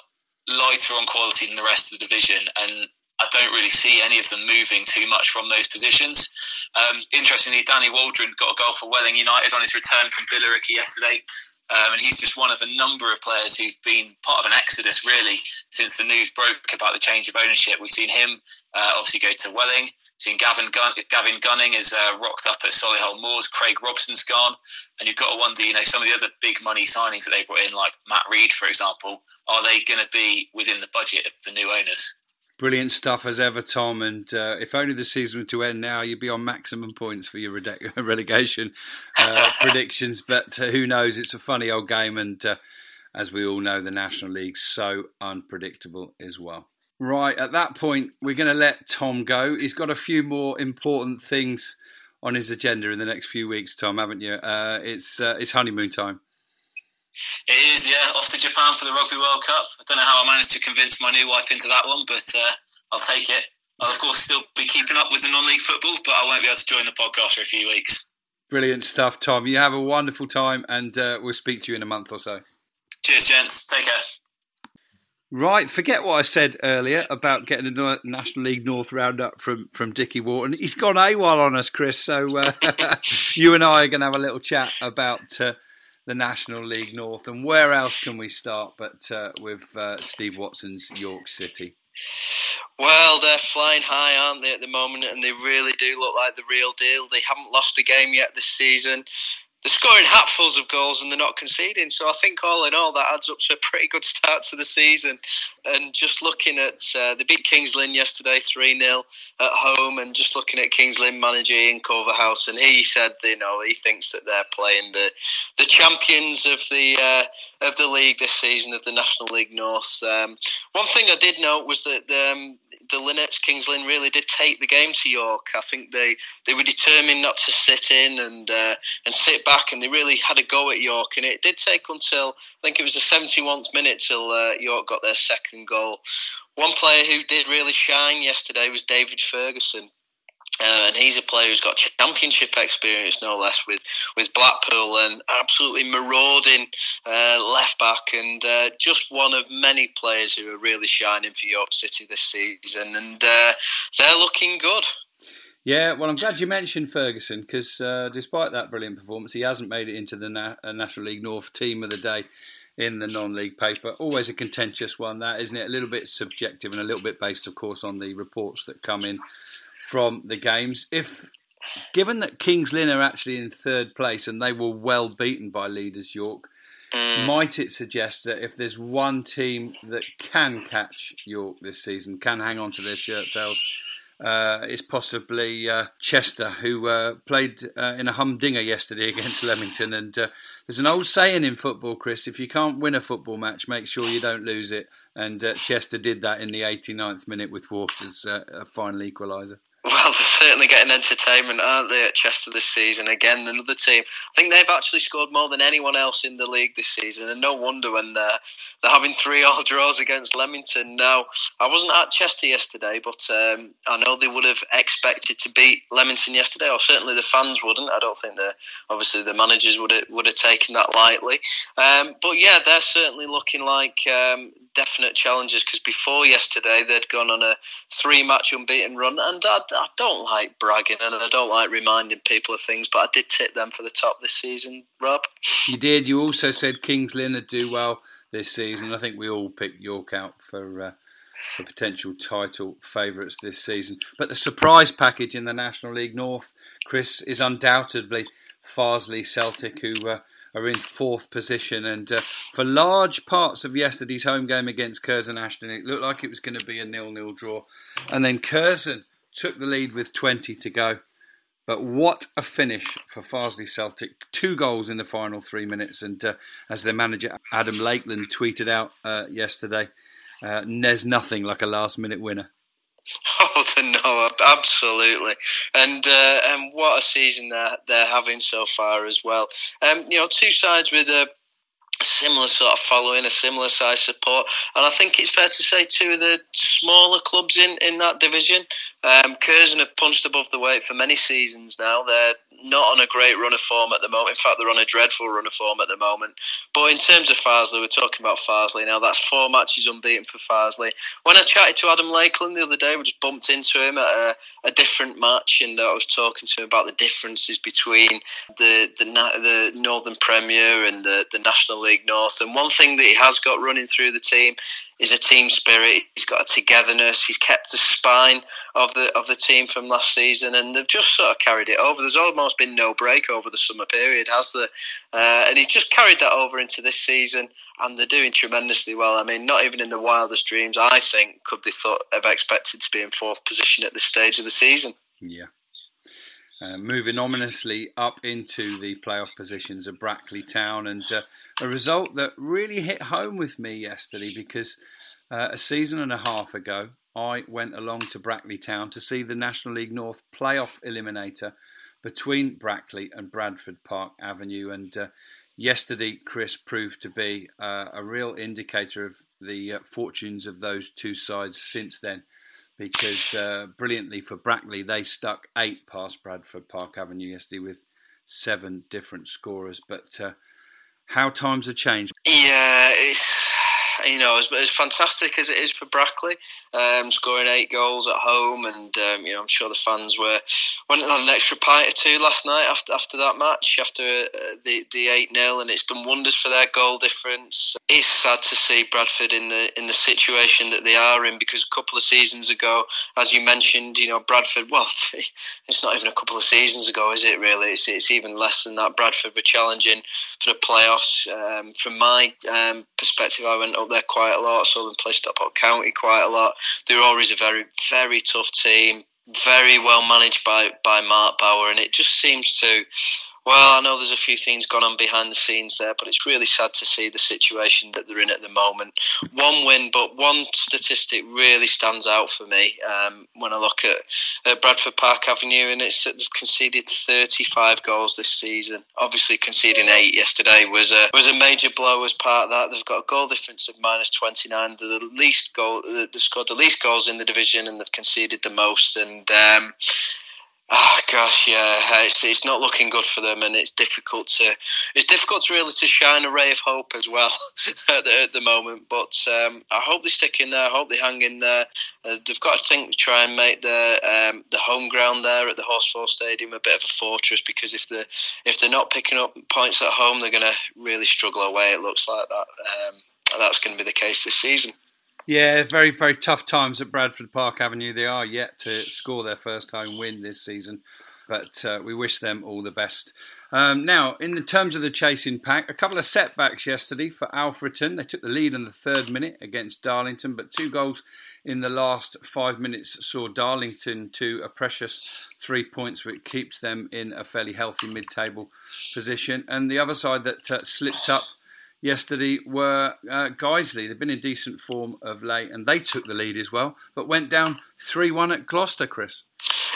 Speaker 2: lighter on quality than the rest of the division, and I don't really see any of them moving too much from those positions. Um, interestingly, Danny Waldron got a goal for Welling United on his return from Billericay yesterday. Um, and he's just one of a number of players who've been part of an exodus, really, since the news broke about the change of ownership. We've seen him uh, obviously go to Welling. Seen Gavin, Gun- Gavin Gunning is uh, rocked up at Solihull Moors. Craig Robson's gone, and you've got to wonder, you know, some of the other big money signings that they brought in, like Matt Reed, for example, are they going to be within the budget of the new owners?
Speaker 1: Brilliant stuff as ever, Tom. And uh, if only the season were to end now, you'd be on maximum points for your relegation uh, predictions. But uh, who knows? It's a funny old game, and uh, as we all know, the National League's so unpredictable as well. Right, at that point, we're going to let Tom go. He's got a few more important things on his agenda in the next few weeks, Tom, haven't you? Uh, it's uh, it's honeymoon time.
Speaker 2: It is, yeah. Off to Japan for the Rugby World Cup. I don't know how I managed to convince my new wife into that one, but uh, I'll take it. I'll, of course, still be keeping up with the non league football, but I won't be able to join the podcast for a few weeks.
Speaker 1: Brilliant stuff, Tom. You have a wonderful time, and uh, we'll speak to you in a month or so.
Speaker 2: Cheers, gents. Take care.
Speaker 1: Right, forget what I said earlier about getting a National League North roundup from from Dickie Wharton. He's gone AWOL on us, Chris. So uh, you and I are going to have a little chat about uh, the National League North and where else can we start but uh, with uh, Steve Watson's York City.
Speaker 4: Well, they're flying high, aren't they, at the moment? And they really do look like the real deal. They haven't lost a game yet this season they're scoring hatfuls of goals and they're not conceding. So I think all in all that adds up to a pretty good start to the season. And just looking at uh, the beat Kings Lynn yesterday three 0 at home, and just looking at Kings Lynn manager Ian Culverhouse, and he said you know he thinks that they're playing the the champions of the uh, of the league this season of the National League North. Um, one thing I did note was that um, the Linnets Kings Lynn really did take the game to York. I think they, they were determined not to sit in and uh, and sit back, and they really had a go at York. And it did take until I think it was the 71st minute till uh, York got their second goal. One player who did really shine yesterday was David Ferguson. Uh, and he's a player who's got championship experience, no less, with, with Blackpool and absolutely marauding uh, left back, and uh, just one of many players who are really shining for York City this season, and uh, they're looking good.
Speaker 1: Yeah, well, I'm glad you mentioned Ferguson because uh, despite that brilliant performance, he hasn't made it into the Na- uh, National League North team of the day. in the non-league paper. Always a contentious one, that isn't it? A little bit subjective and a little bit based, of course, on the reports that come in from the games. If given that Kings Lynn are actually in third place and they were well beaten by leaders York, mm. might it suggest that if there's one team that can catch York this season, can hang on to their shirt tails, uh, it's possibly uh, Chester, who uh, played uh, in a humdinger yesterday against Leamington. And uh, there's an old saying in football, Chris: if you can't win a football match, make sure you don't lose it. And uh, Chester did that in the 89th minute with Waters, final equaliser.
Speaker 4: Well, they're certainly getting entertainment, aren't they, at Chester this season? Again, another team. I think they've actually scored more than anyone else in the league this season, and no wonder when they're, they're having three all draws against Leamington. Now, I wasn't at Chester yesterday, but um, I know they would have expected to beat Leamington yesterday, or certainly the fans wouldn't. I don't think the obviously the managers would have, would have taken that lightly. Um, but yeah, they're certainly looking like um, definite challenges because before yesterday they'd gone on a three-match unbeaten run, and I, I don't like bragging and I don't like reminding people of things, but I did tip them for the top this season, Rob.
Speaker 1: You did. You also said Kings Lynn would do well this season. I think we all picked York out for. Uh, for potential title favourites this season. But the surprise package in the National League North, Chris, is undoubtedly Farsley Celtic, who uh, are in fourth position. And uh, for large parts of yesterday's home game against Curzon Ashton, it looked like it was going to be a nil-nil draw. And then Curzon took the lead with 20 to go. But what a finish for Farsley Celtic. Two goals in the final three minutes. And uh, as their manager Adam Lakeland tweeted out uh, yesterday, uh, there's nothing like a last minute winner.
Speaker 4: Oh, no, absolutely, and uh, and what a season they're they're having so far as well. Um, you know, two sides with a similar sort of following, a similar size support, and I think it's fair to say two of the smaller clubs in, in that division. Um, Curzon have punched above the weight for many seasons now. They're not on a great run of form at the moment. In fact, they're on a dreadful run of form at the moment. But in terms of Farsley, we're talking about Farsley now. That's four matches unbeaten for Farsley. When I chatted to Adam Lakeland the other day, we just bumped into him at a, a different match, and I was talking to him about the differences between the the, the Northern Premier and the, the National League North. And one thing that he has got running through the team is a team spirit. He's got a togetherness. He's kept the spine of the of the team from last season, and they've just sort of carried it over. There's almost been no break over the summer period, has there? Uh, and he's just carried that over into this season, and they're doing tremendously well. I mean, not even in the wildest dreams, I think, could they thought have expected to be in fourth position at this stage of the season.
Speaker 1: Yeah. Uh, moving ominously up into the playoff positions of Brackley Town, and uh, a result that really hit home with me yesterday because uh, a season and a half ago I went along to Brackley Town to see the National League North playoff eliminator between Brackley and Bradford Park Avenue, and uh, yesterday Chris proved to be uh, a real indicator of the fortunes of those two sides since then because uh, brilliantly for Brackley, they stuck eight past Bradford Park Avenue yesterday with seven different scorers. But uh, how times have changed.
Speaker 4: Yeah, it's you know, as, as fantastic as it is for Brackley, um, scoring eight goals at home, and um, you know, I'm sure the fans were went on an extra pint or two last night after after that match, after uh, the the eight 0 and it's done wonders for their goal difference. It's sad to see Bradford in the in the situation that they are in because a couple of seasons ago, as you mentioned, you know, Bradford. Well, it's not even a couple of seasons ago, is it? Really, it's it's even less than that. Bradford were challenging for the playoffs. Um, from my um, perspective, I went up there quite a lot. saw them play Stockport County quite a lot. They were always a very, very tough team, very well managed by, by Mark Bower, and it just seems to well, I know there's a few things gone on behind the scenes there, but it's really sad to see the situation that they're in at the moment. One win, but one statistic really stands out for me um, when I look at, at, Bradford Park Avenue, and it's that they've conceded 35 goals this season. Obviously, conceding eight yesterday was a was a major blow as part of that. They've got a goal difference of minus 29. They're the least goal. They've scored the least goals in the division, and they've conceded the most. And um, Oh gosh, yeah, it's, it's not looking good for them, and it's difficult to it's difficult to really to shine a ray of hope as well at, the, at the moment. But um, I hope they stick in there. I hope they hang in there. Uh, they've got to think try and make the um, the home ground there at the Horsfall Stadium a bit of a fortress because if they if they're not picking up points at home, they're going to really struggle away. It looks like that. Um, that's going to be the case this season.
Speaker 1: Yeah, very, very tough times at Bradford Park Avenue. They are yet to score their first home win this season, but uh, we wish them all the best. Um, now, in the terms of the chasing pack, a couple of setbacks yesterday for Alfreton. They took the lead in the third minute against Darlington, but two goals in the last five minutes saw Darlington to a precious three points, which keeps them in a fairly healthy mid table position. And the other side that uh, slipped up yesterday were uh, Guiseley. They've been in decent form of late, and they took the lead as well, but went down 3 1 at Gloucester, Chris.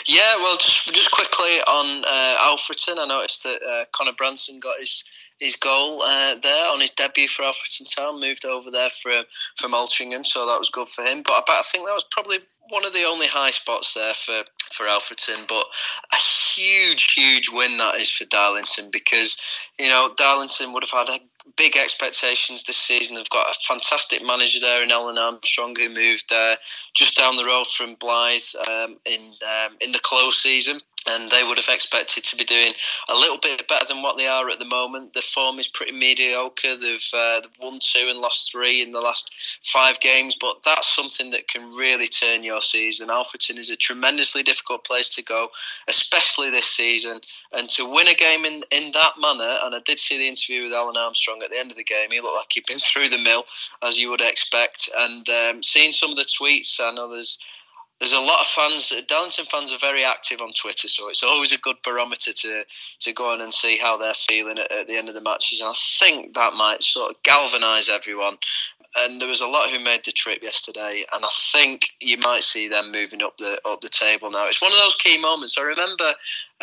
Speaker 4: Yeah, well, just, just quickly on uh, Alfreton, I noticed that uh, Connor Branson got his his goal uh, there on his debut for Alfreton Town, moved over there from from Altrincham, so that was good for him. But I, I think that was probably one of the only high spots there for, for Alfreton, but a huge, huge win that is for Darlington because, you know, Darlington would have had big expectations this season. They've got a fantastic manager there in Alan Armstrong, who moved uh, just down the road from Blyth um, in um, in the close season and they would have expected to be doing a little bit better than what they are at the moment. The form is pretty mediocre. They've, uh, they've won two and lost three in the last five games, but that's something that can really turn your season. Alfreton is a tremendously difficult place to go, especially this season. And to win a game in, in that manner, and I did see the interview with Alan Armstrong at the end of the game, he looked like he'd been through the mill, as you would expect. And um, seeing some of the tweets, I know there's there's a lot of fans. Darlington fans are very active on Twitter, so it's always a good barometer to to go on and see how they're feeling at, at the end of the matches. And I think that might sort of galvanise everyone and there was a lot who made the trip yesterday, and I think you might see them moving up the up the table now. It's one of those key moments. I remember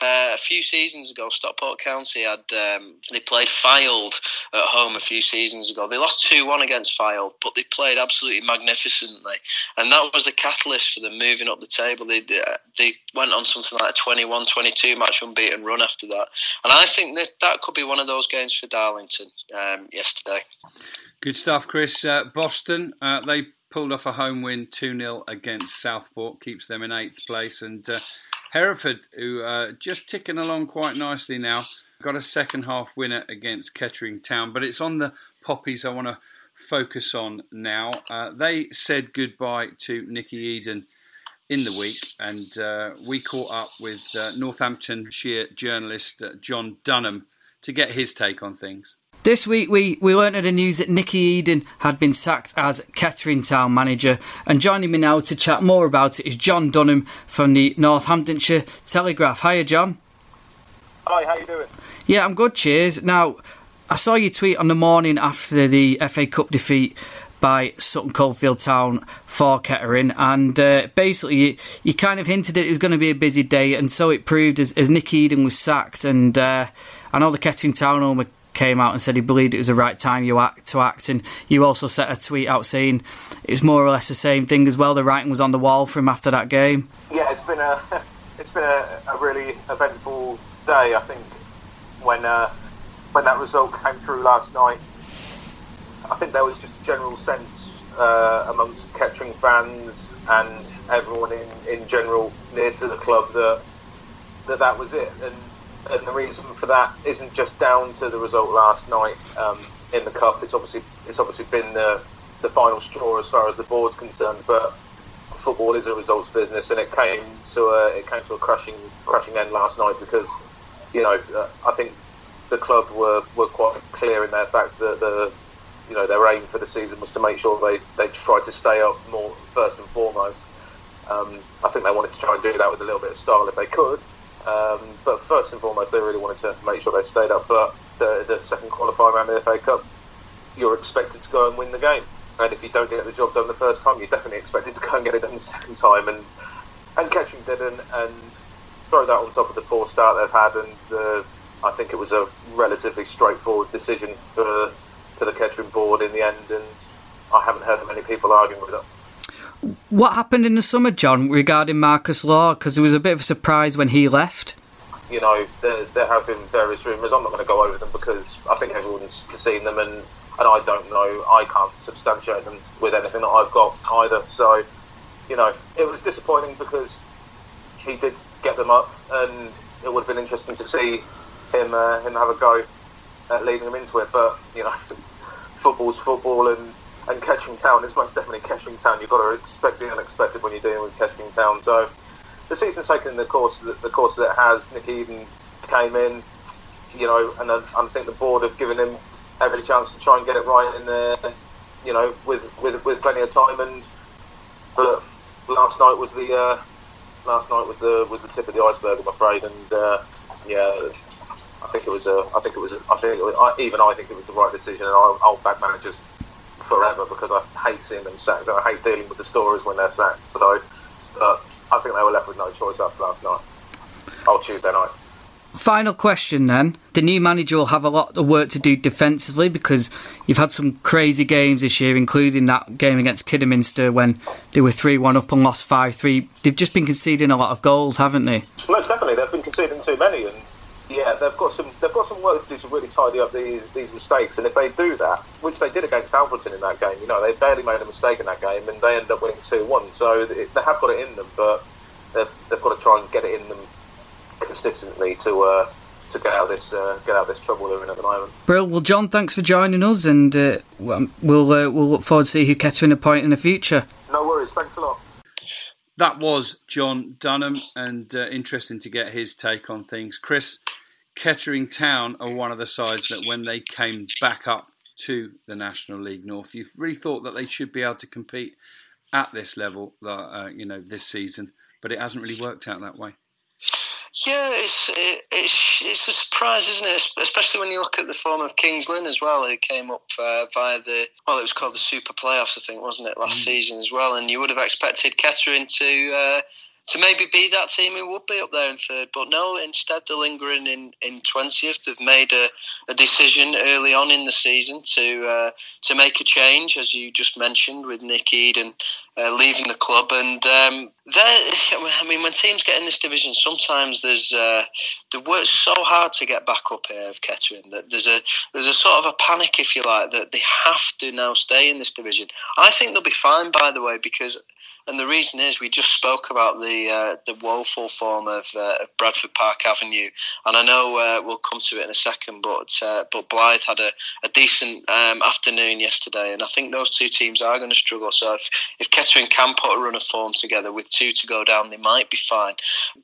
Speaker 4: uh, a few seasons ago, Stockport County had um, they played Fylde at home a few seasons ago. They lost two one against Fylde, but they played absolutely magnificently, and that was the catalyst for them moving up the table. They they went on something like a 21-22 match unbeaten run after that, and I think that that could be one of those games for Darlington um, yesterday.
Speaker 1: Good stuff, Chris. Uh, Boston, uh, they pulled off a home win 2 0 against Southport, keeps them in eighth place. And uh, Hereford, who uh, just ticking along quite nicely now, got a second half winner against Kettering Town. But it's on the Poppies I want to focus on now. Uh, they said goodbye to Nicky Eden in the week, and uh, we caught up with Northamptonshire journalist John Dunham to get his take on things.
Speaker 7: This week we, we learned of the news that Nicky Eden had been sacked as Kettering Town manager and joining me now to chat more about it is John Dunham from the Northamptonshire Telegraph. Hiya John.
Speaker 8: Hi, how you doing?
Speaker 7: Yeah, I'm good, cheers. Now, I saw you tweet on the morning after the FA Cup defeat by Sutton Coldfield Town for Kettering, and uh, basically you, you, kind of hinted that it was going to be a busy day, and so it proved as, as Nick Eden was sacked, and uh, I know the Kettering Town owner came out and said he believed it was the right time you act to act, and you also set a tweet out saying it was more or less the same thing as well. The writing was on the wall for him after that game.
Speaker 8: Yeah, it's been a it's been a, a really eventful day. I think when uh, when that result came through last night, I think there was just a general sense uh, amongst Kettering fans and everyone in, in general near to the club that that that was it and and the reason for that isn't just down to the result last night um, in the cup. It's obviously it's obviously been the the final straw as far as the board's concerned, but football is a results business, and it came to a it came to a crushing crushing end last night because you know uh, I think the club were, were quite clear in their fact that the you know their aim for the season was to make sure they they tried to stay up more first and foremost. Um, I think they wanted to try and do that with a little bit of style if they could. Um, but first and foremost, they really wanted to make sure they stayed up. But the, the second qualifying round of the FA Cup, you're expected to go and win the game. And if you don't get the job done the first time, you're definitely expected to go and get it done the second time. And and Kettering didn't. And throw that on top of the poor start they've had, and uh, I think it was a relatively straightforward decision for for the Kettering board in the end. And I haven't heard many people arguing with it.
Speaker 7: What happened in the summer, John, regarding Marcus Law? Because it was a bit of a surprise when he left.
Speaker 8: You know, there, there have been various rumours. I'm not going to go over them because I think everyone's seen them, and, and I don't know. I can't substantiate them with anything that I've got either. So, you know, it was disappointing because he did get them up, and it would have been interesting to see him uh, him have a go at leading them into it. But you know, football's football, and and Kettering Town is most definitely Kettering Town. You've got to expect the unexpected when you're dealing with Kettering Town. So the season's taken the course that the course that it has. Nick Eden came in, you know, and I, I think the board have given him every chance to try and get it right in there, you know, with with, with plenty of time. And but last night was the uh, last night was the was the tip of the iceberg, I'm afraid. And uh, yeah, I think it was a, I think it was, a, I think it was, I, even I think it was the right decision. And I'll, I'll back managers forever because I hate seeing them sacked. I hate dealing with the stories when they're sacked. So, but I think they were left with no choice after last night. Oh, Tuesday night.
Speaker 7: Final question then. The new manager will have a lot of work to do defensively because you've had some crazy games this year, including that game against Kidderminster when they were 3 1 up and lost 5 3. They've just been conceding a lot of goals, haven't they?
Speaker 8: Most definitely. They've been conceding too many. And yeah, they've got some they've got some work to do to really tidy up these these mistakes. And if they do that, which they did against Alfreton in that game, you know, they barely made a mistake in that game, and they ended up winning two one. So it, they have got it in them, but they've, they've got to try and get it in them consistently to. Uh, to get out of this, uh, get out of this trouble they're in at the moment.
Speaker 7: Brill. Well, John, thanks for joining us, and uh, we'll uh, we'll look forward to see who Kettering point in the future.
Speaker 8: No worries. Thanks a lot.
Speaker 1: That was John Dunham, and uh, interesting to get his take on things. Chris, Kettering Town are one of the sides that when they came back up to the National League North, you really thought that they should be able to compete at this level, uh, you know, this season, but it hasn't really worked out that way.
Speaker 4: Yeah, it's it, it's it's a surprise, isn't it? Especially when you look at the form of Kings Lynn as well, who came up uh, via the well, it was called the Super Playoffs, I think, wasn't it, last mm. season as well? And you would have expected Kettering to uh, to maybe be that team who would be up there in third. But no, instead they're lingering in, in 20th. They've made a, a decision early on in the season to uh, to make a change, as you just mentioned, with Nick Eden uh, leaving the club. And um, I mean, when teams get in this division, sometimes there's uh, they work so hard to get back up here of Kettering that there's a there's a sort of a panic, if you like, that they have to now stay in this division. I think they'll be fine, by the way, because and the reason is we just spoke about the uh, the woeful form of, uh, Bradford Park Avenue, and I know uh, we'll come to it in a second. But uh, but Blyth had a, a decent um, afternoon yesterday, and I think those two teams are going to struggle. So if, if Kettering can put a run of form together with two to go down, they might be fine.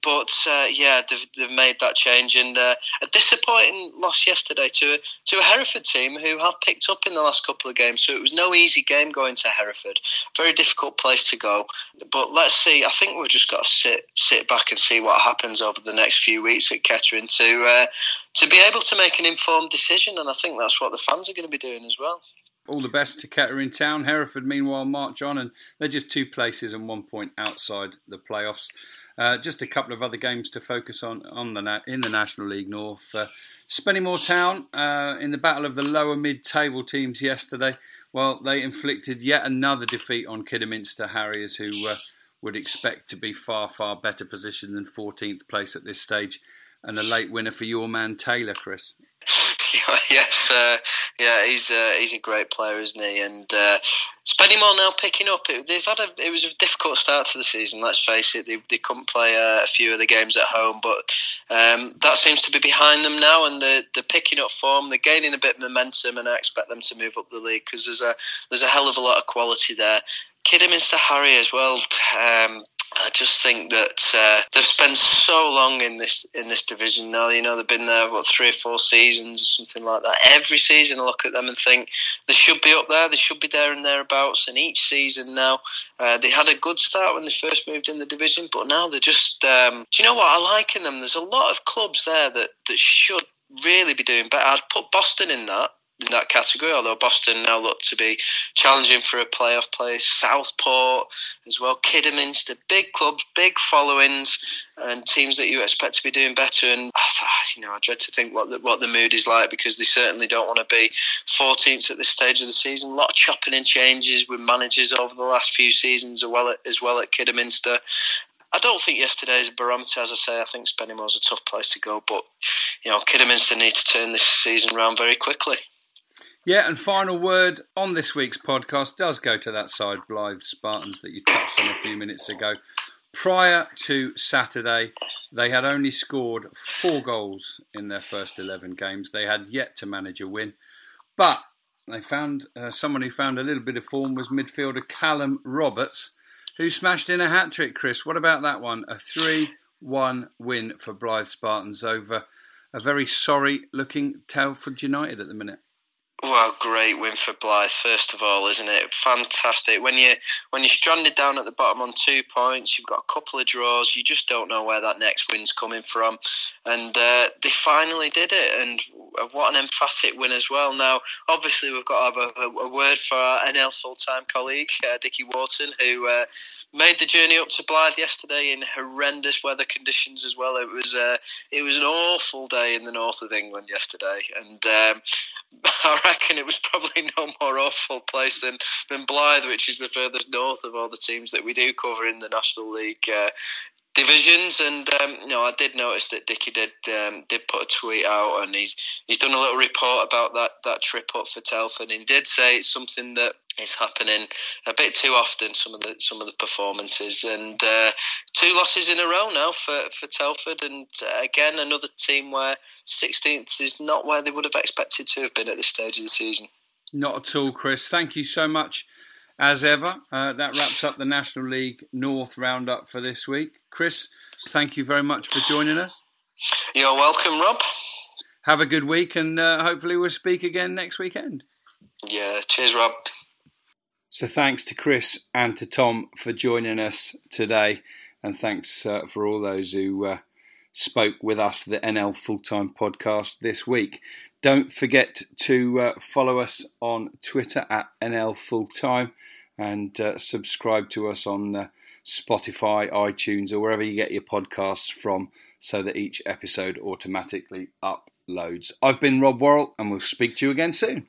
Speaker 4: But uh, yeah, they've, they've made that change, and uh, a disappointing loss yesterday to a, to a Hereford team who have picked up in the last couple of games. So it was no easy game going to Hereford. Very difficult place to go. But let's see. I think we've just got to sit sit back and see what happens over the next few weeks at Kettering to uh, to be able to make an informed decision. And I think that's what the fans are going to be doing as well.
Speaker 1: All the best to Kettering Town. Hereford, meanwhile, march on, and they're just two places and one point outside the playoffs. Uh, just a couple of other games to focus on on the in the National League North. Uh, Spennymoor Town uh, in the battle of the lower mid-table teams yesterday. Well, they inflicted yet another defeat on Kidderminster Harriers, who uh, would expect to be far, far better positioned than 14th place at this stage. And a late winner for your man Taylor, Chris.
Speaker 4: yes, uh, yeah, he's uh, he's a great player, isn't he? And uh, Spennymoor now picking up. It, they've had a it was a difficult start to the season. Let's face it, they, they couldn't play uh, a few of the games at home, but um, that seems to be behind them now, and they're, they're picking up form. They're gaining a bit of momentum, and I expect them to move up the league because there's a there's a hell of a lot of quality there. Kidderminster Harriers as well. Um, I just think that uh, they've spent so long in this in this division now. You know, they've been there what three or four seasons or something like that. Every season, I look at them and think they should be up there. They should be there and thereabouts. And each season now, uh, they had a good start when they first moved in the division, but now they're just. Um, do you know what I like in them? There's a lot of clubs there that that should really be doing better. I'd put Boston in that in that category. Although Boston now look to be challenging for a playoff place, Southport as well, Kidderminster, big clubs, big followings, and teams that you expect to be doing better. And you know, I dread to think what the, what the mood is like because they certainly don't want to be 14th at this stage of the season. A lot of chopping and changes with managers over the last few seasons, as well at, as well at Kidderminster. I don't think yesterday's barometer, as I say, I think Spennymoor's a tough place to go, but you know, Kidderminster need to turn this season around very quickly.
Speaker 1: Yeah, and final word on this week's podcast does go to that side, Blyth Spartans, that you touched on a few minutes ago. Prior to Saturday, they had only scored four goals in their first 11 games. They had yet to manage a win. But they found uh, someone who found a little bit of form was midfielder Callum Roberts, who smashed in a hat trick, Chris. What about that one? A 3 1 win for Blyth Spartans over a very sorry looking Telford United at the minute.
Speaker 4: Well, great win for Blyth, first of all, isn't it? Fantastic. When you when you're stranded down at the bottom on two points, you've got a couple of draws. You just don't know where that next win's coming from, and uh, they finally did it. And what an emphatic win as well. Now, obviously, we've got have a, a word for our NL full time colleague uh, Dickie Wharton, who uh, made the journey up to Blyth yesterday in horrendous weather conditions as well. It was uh, it was an awful day in the north of England yesterday, and um, reckon it was probably no more awful place than, than Blyth, which is the furthest north of all the teams that we do cover in the National League uh, divisions. And um, you know, I did notice that Dickie did um, did put a tweet out, and he's he's done a little report about that that trip up for Telford, and he did say it's something that is happening a bit too often. Some of the some of the performances, and uh, two losses in a row now for for Telford, and uh, again another team where 16th is not where they would have expected to have been at this stage of the season.
Speaker 1: Not at all, Chris. Thank you so much as ever. Uh, that wraps up the National League North roundup for this week. Chris, thank you very much for joining us.
Speaker 4: You're welcome, Rob.
Speaker 1: Have a good week, and uh, hopefully we'll speak again next weekend.
Speaker 4: Yeah, cheers, Rob.
Speaker 1: So thanks to Chris and to Tom for joining us today, and thanks uh, for all those who uh, spoke with us, the NL Full Time Podcast this week. Don't forget to uh, follow us on Twitter at NL Full Time and uh, subscribe to us on uh, Spotify, iTunes, or wherever you get your podcasts from so that each episode automatically uploads. I've been Rob Worrell, and we'll speak to you again soon.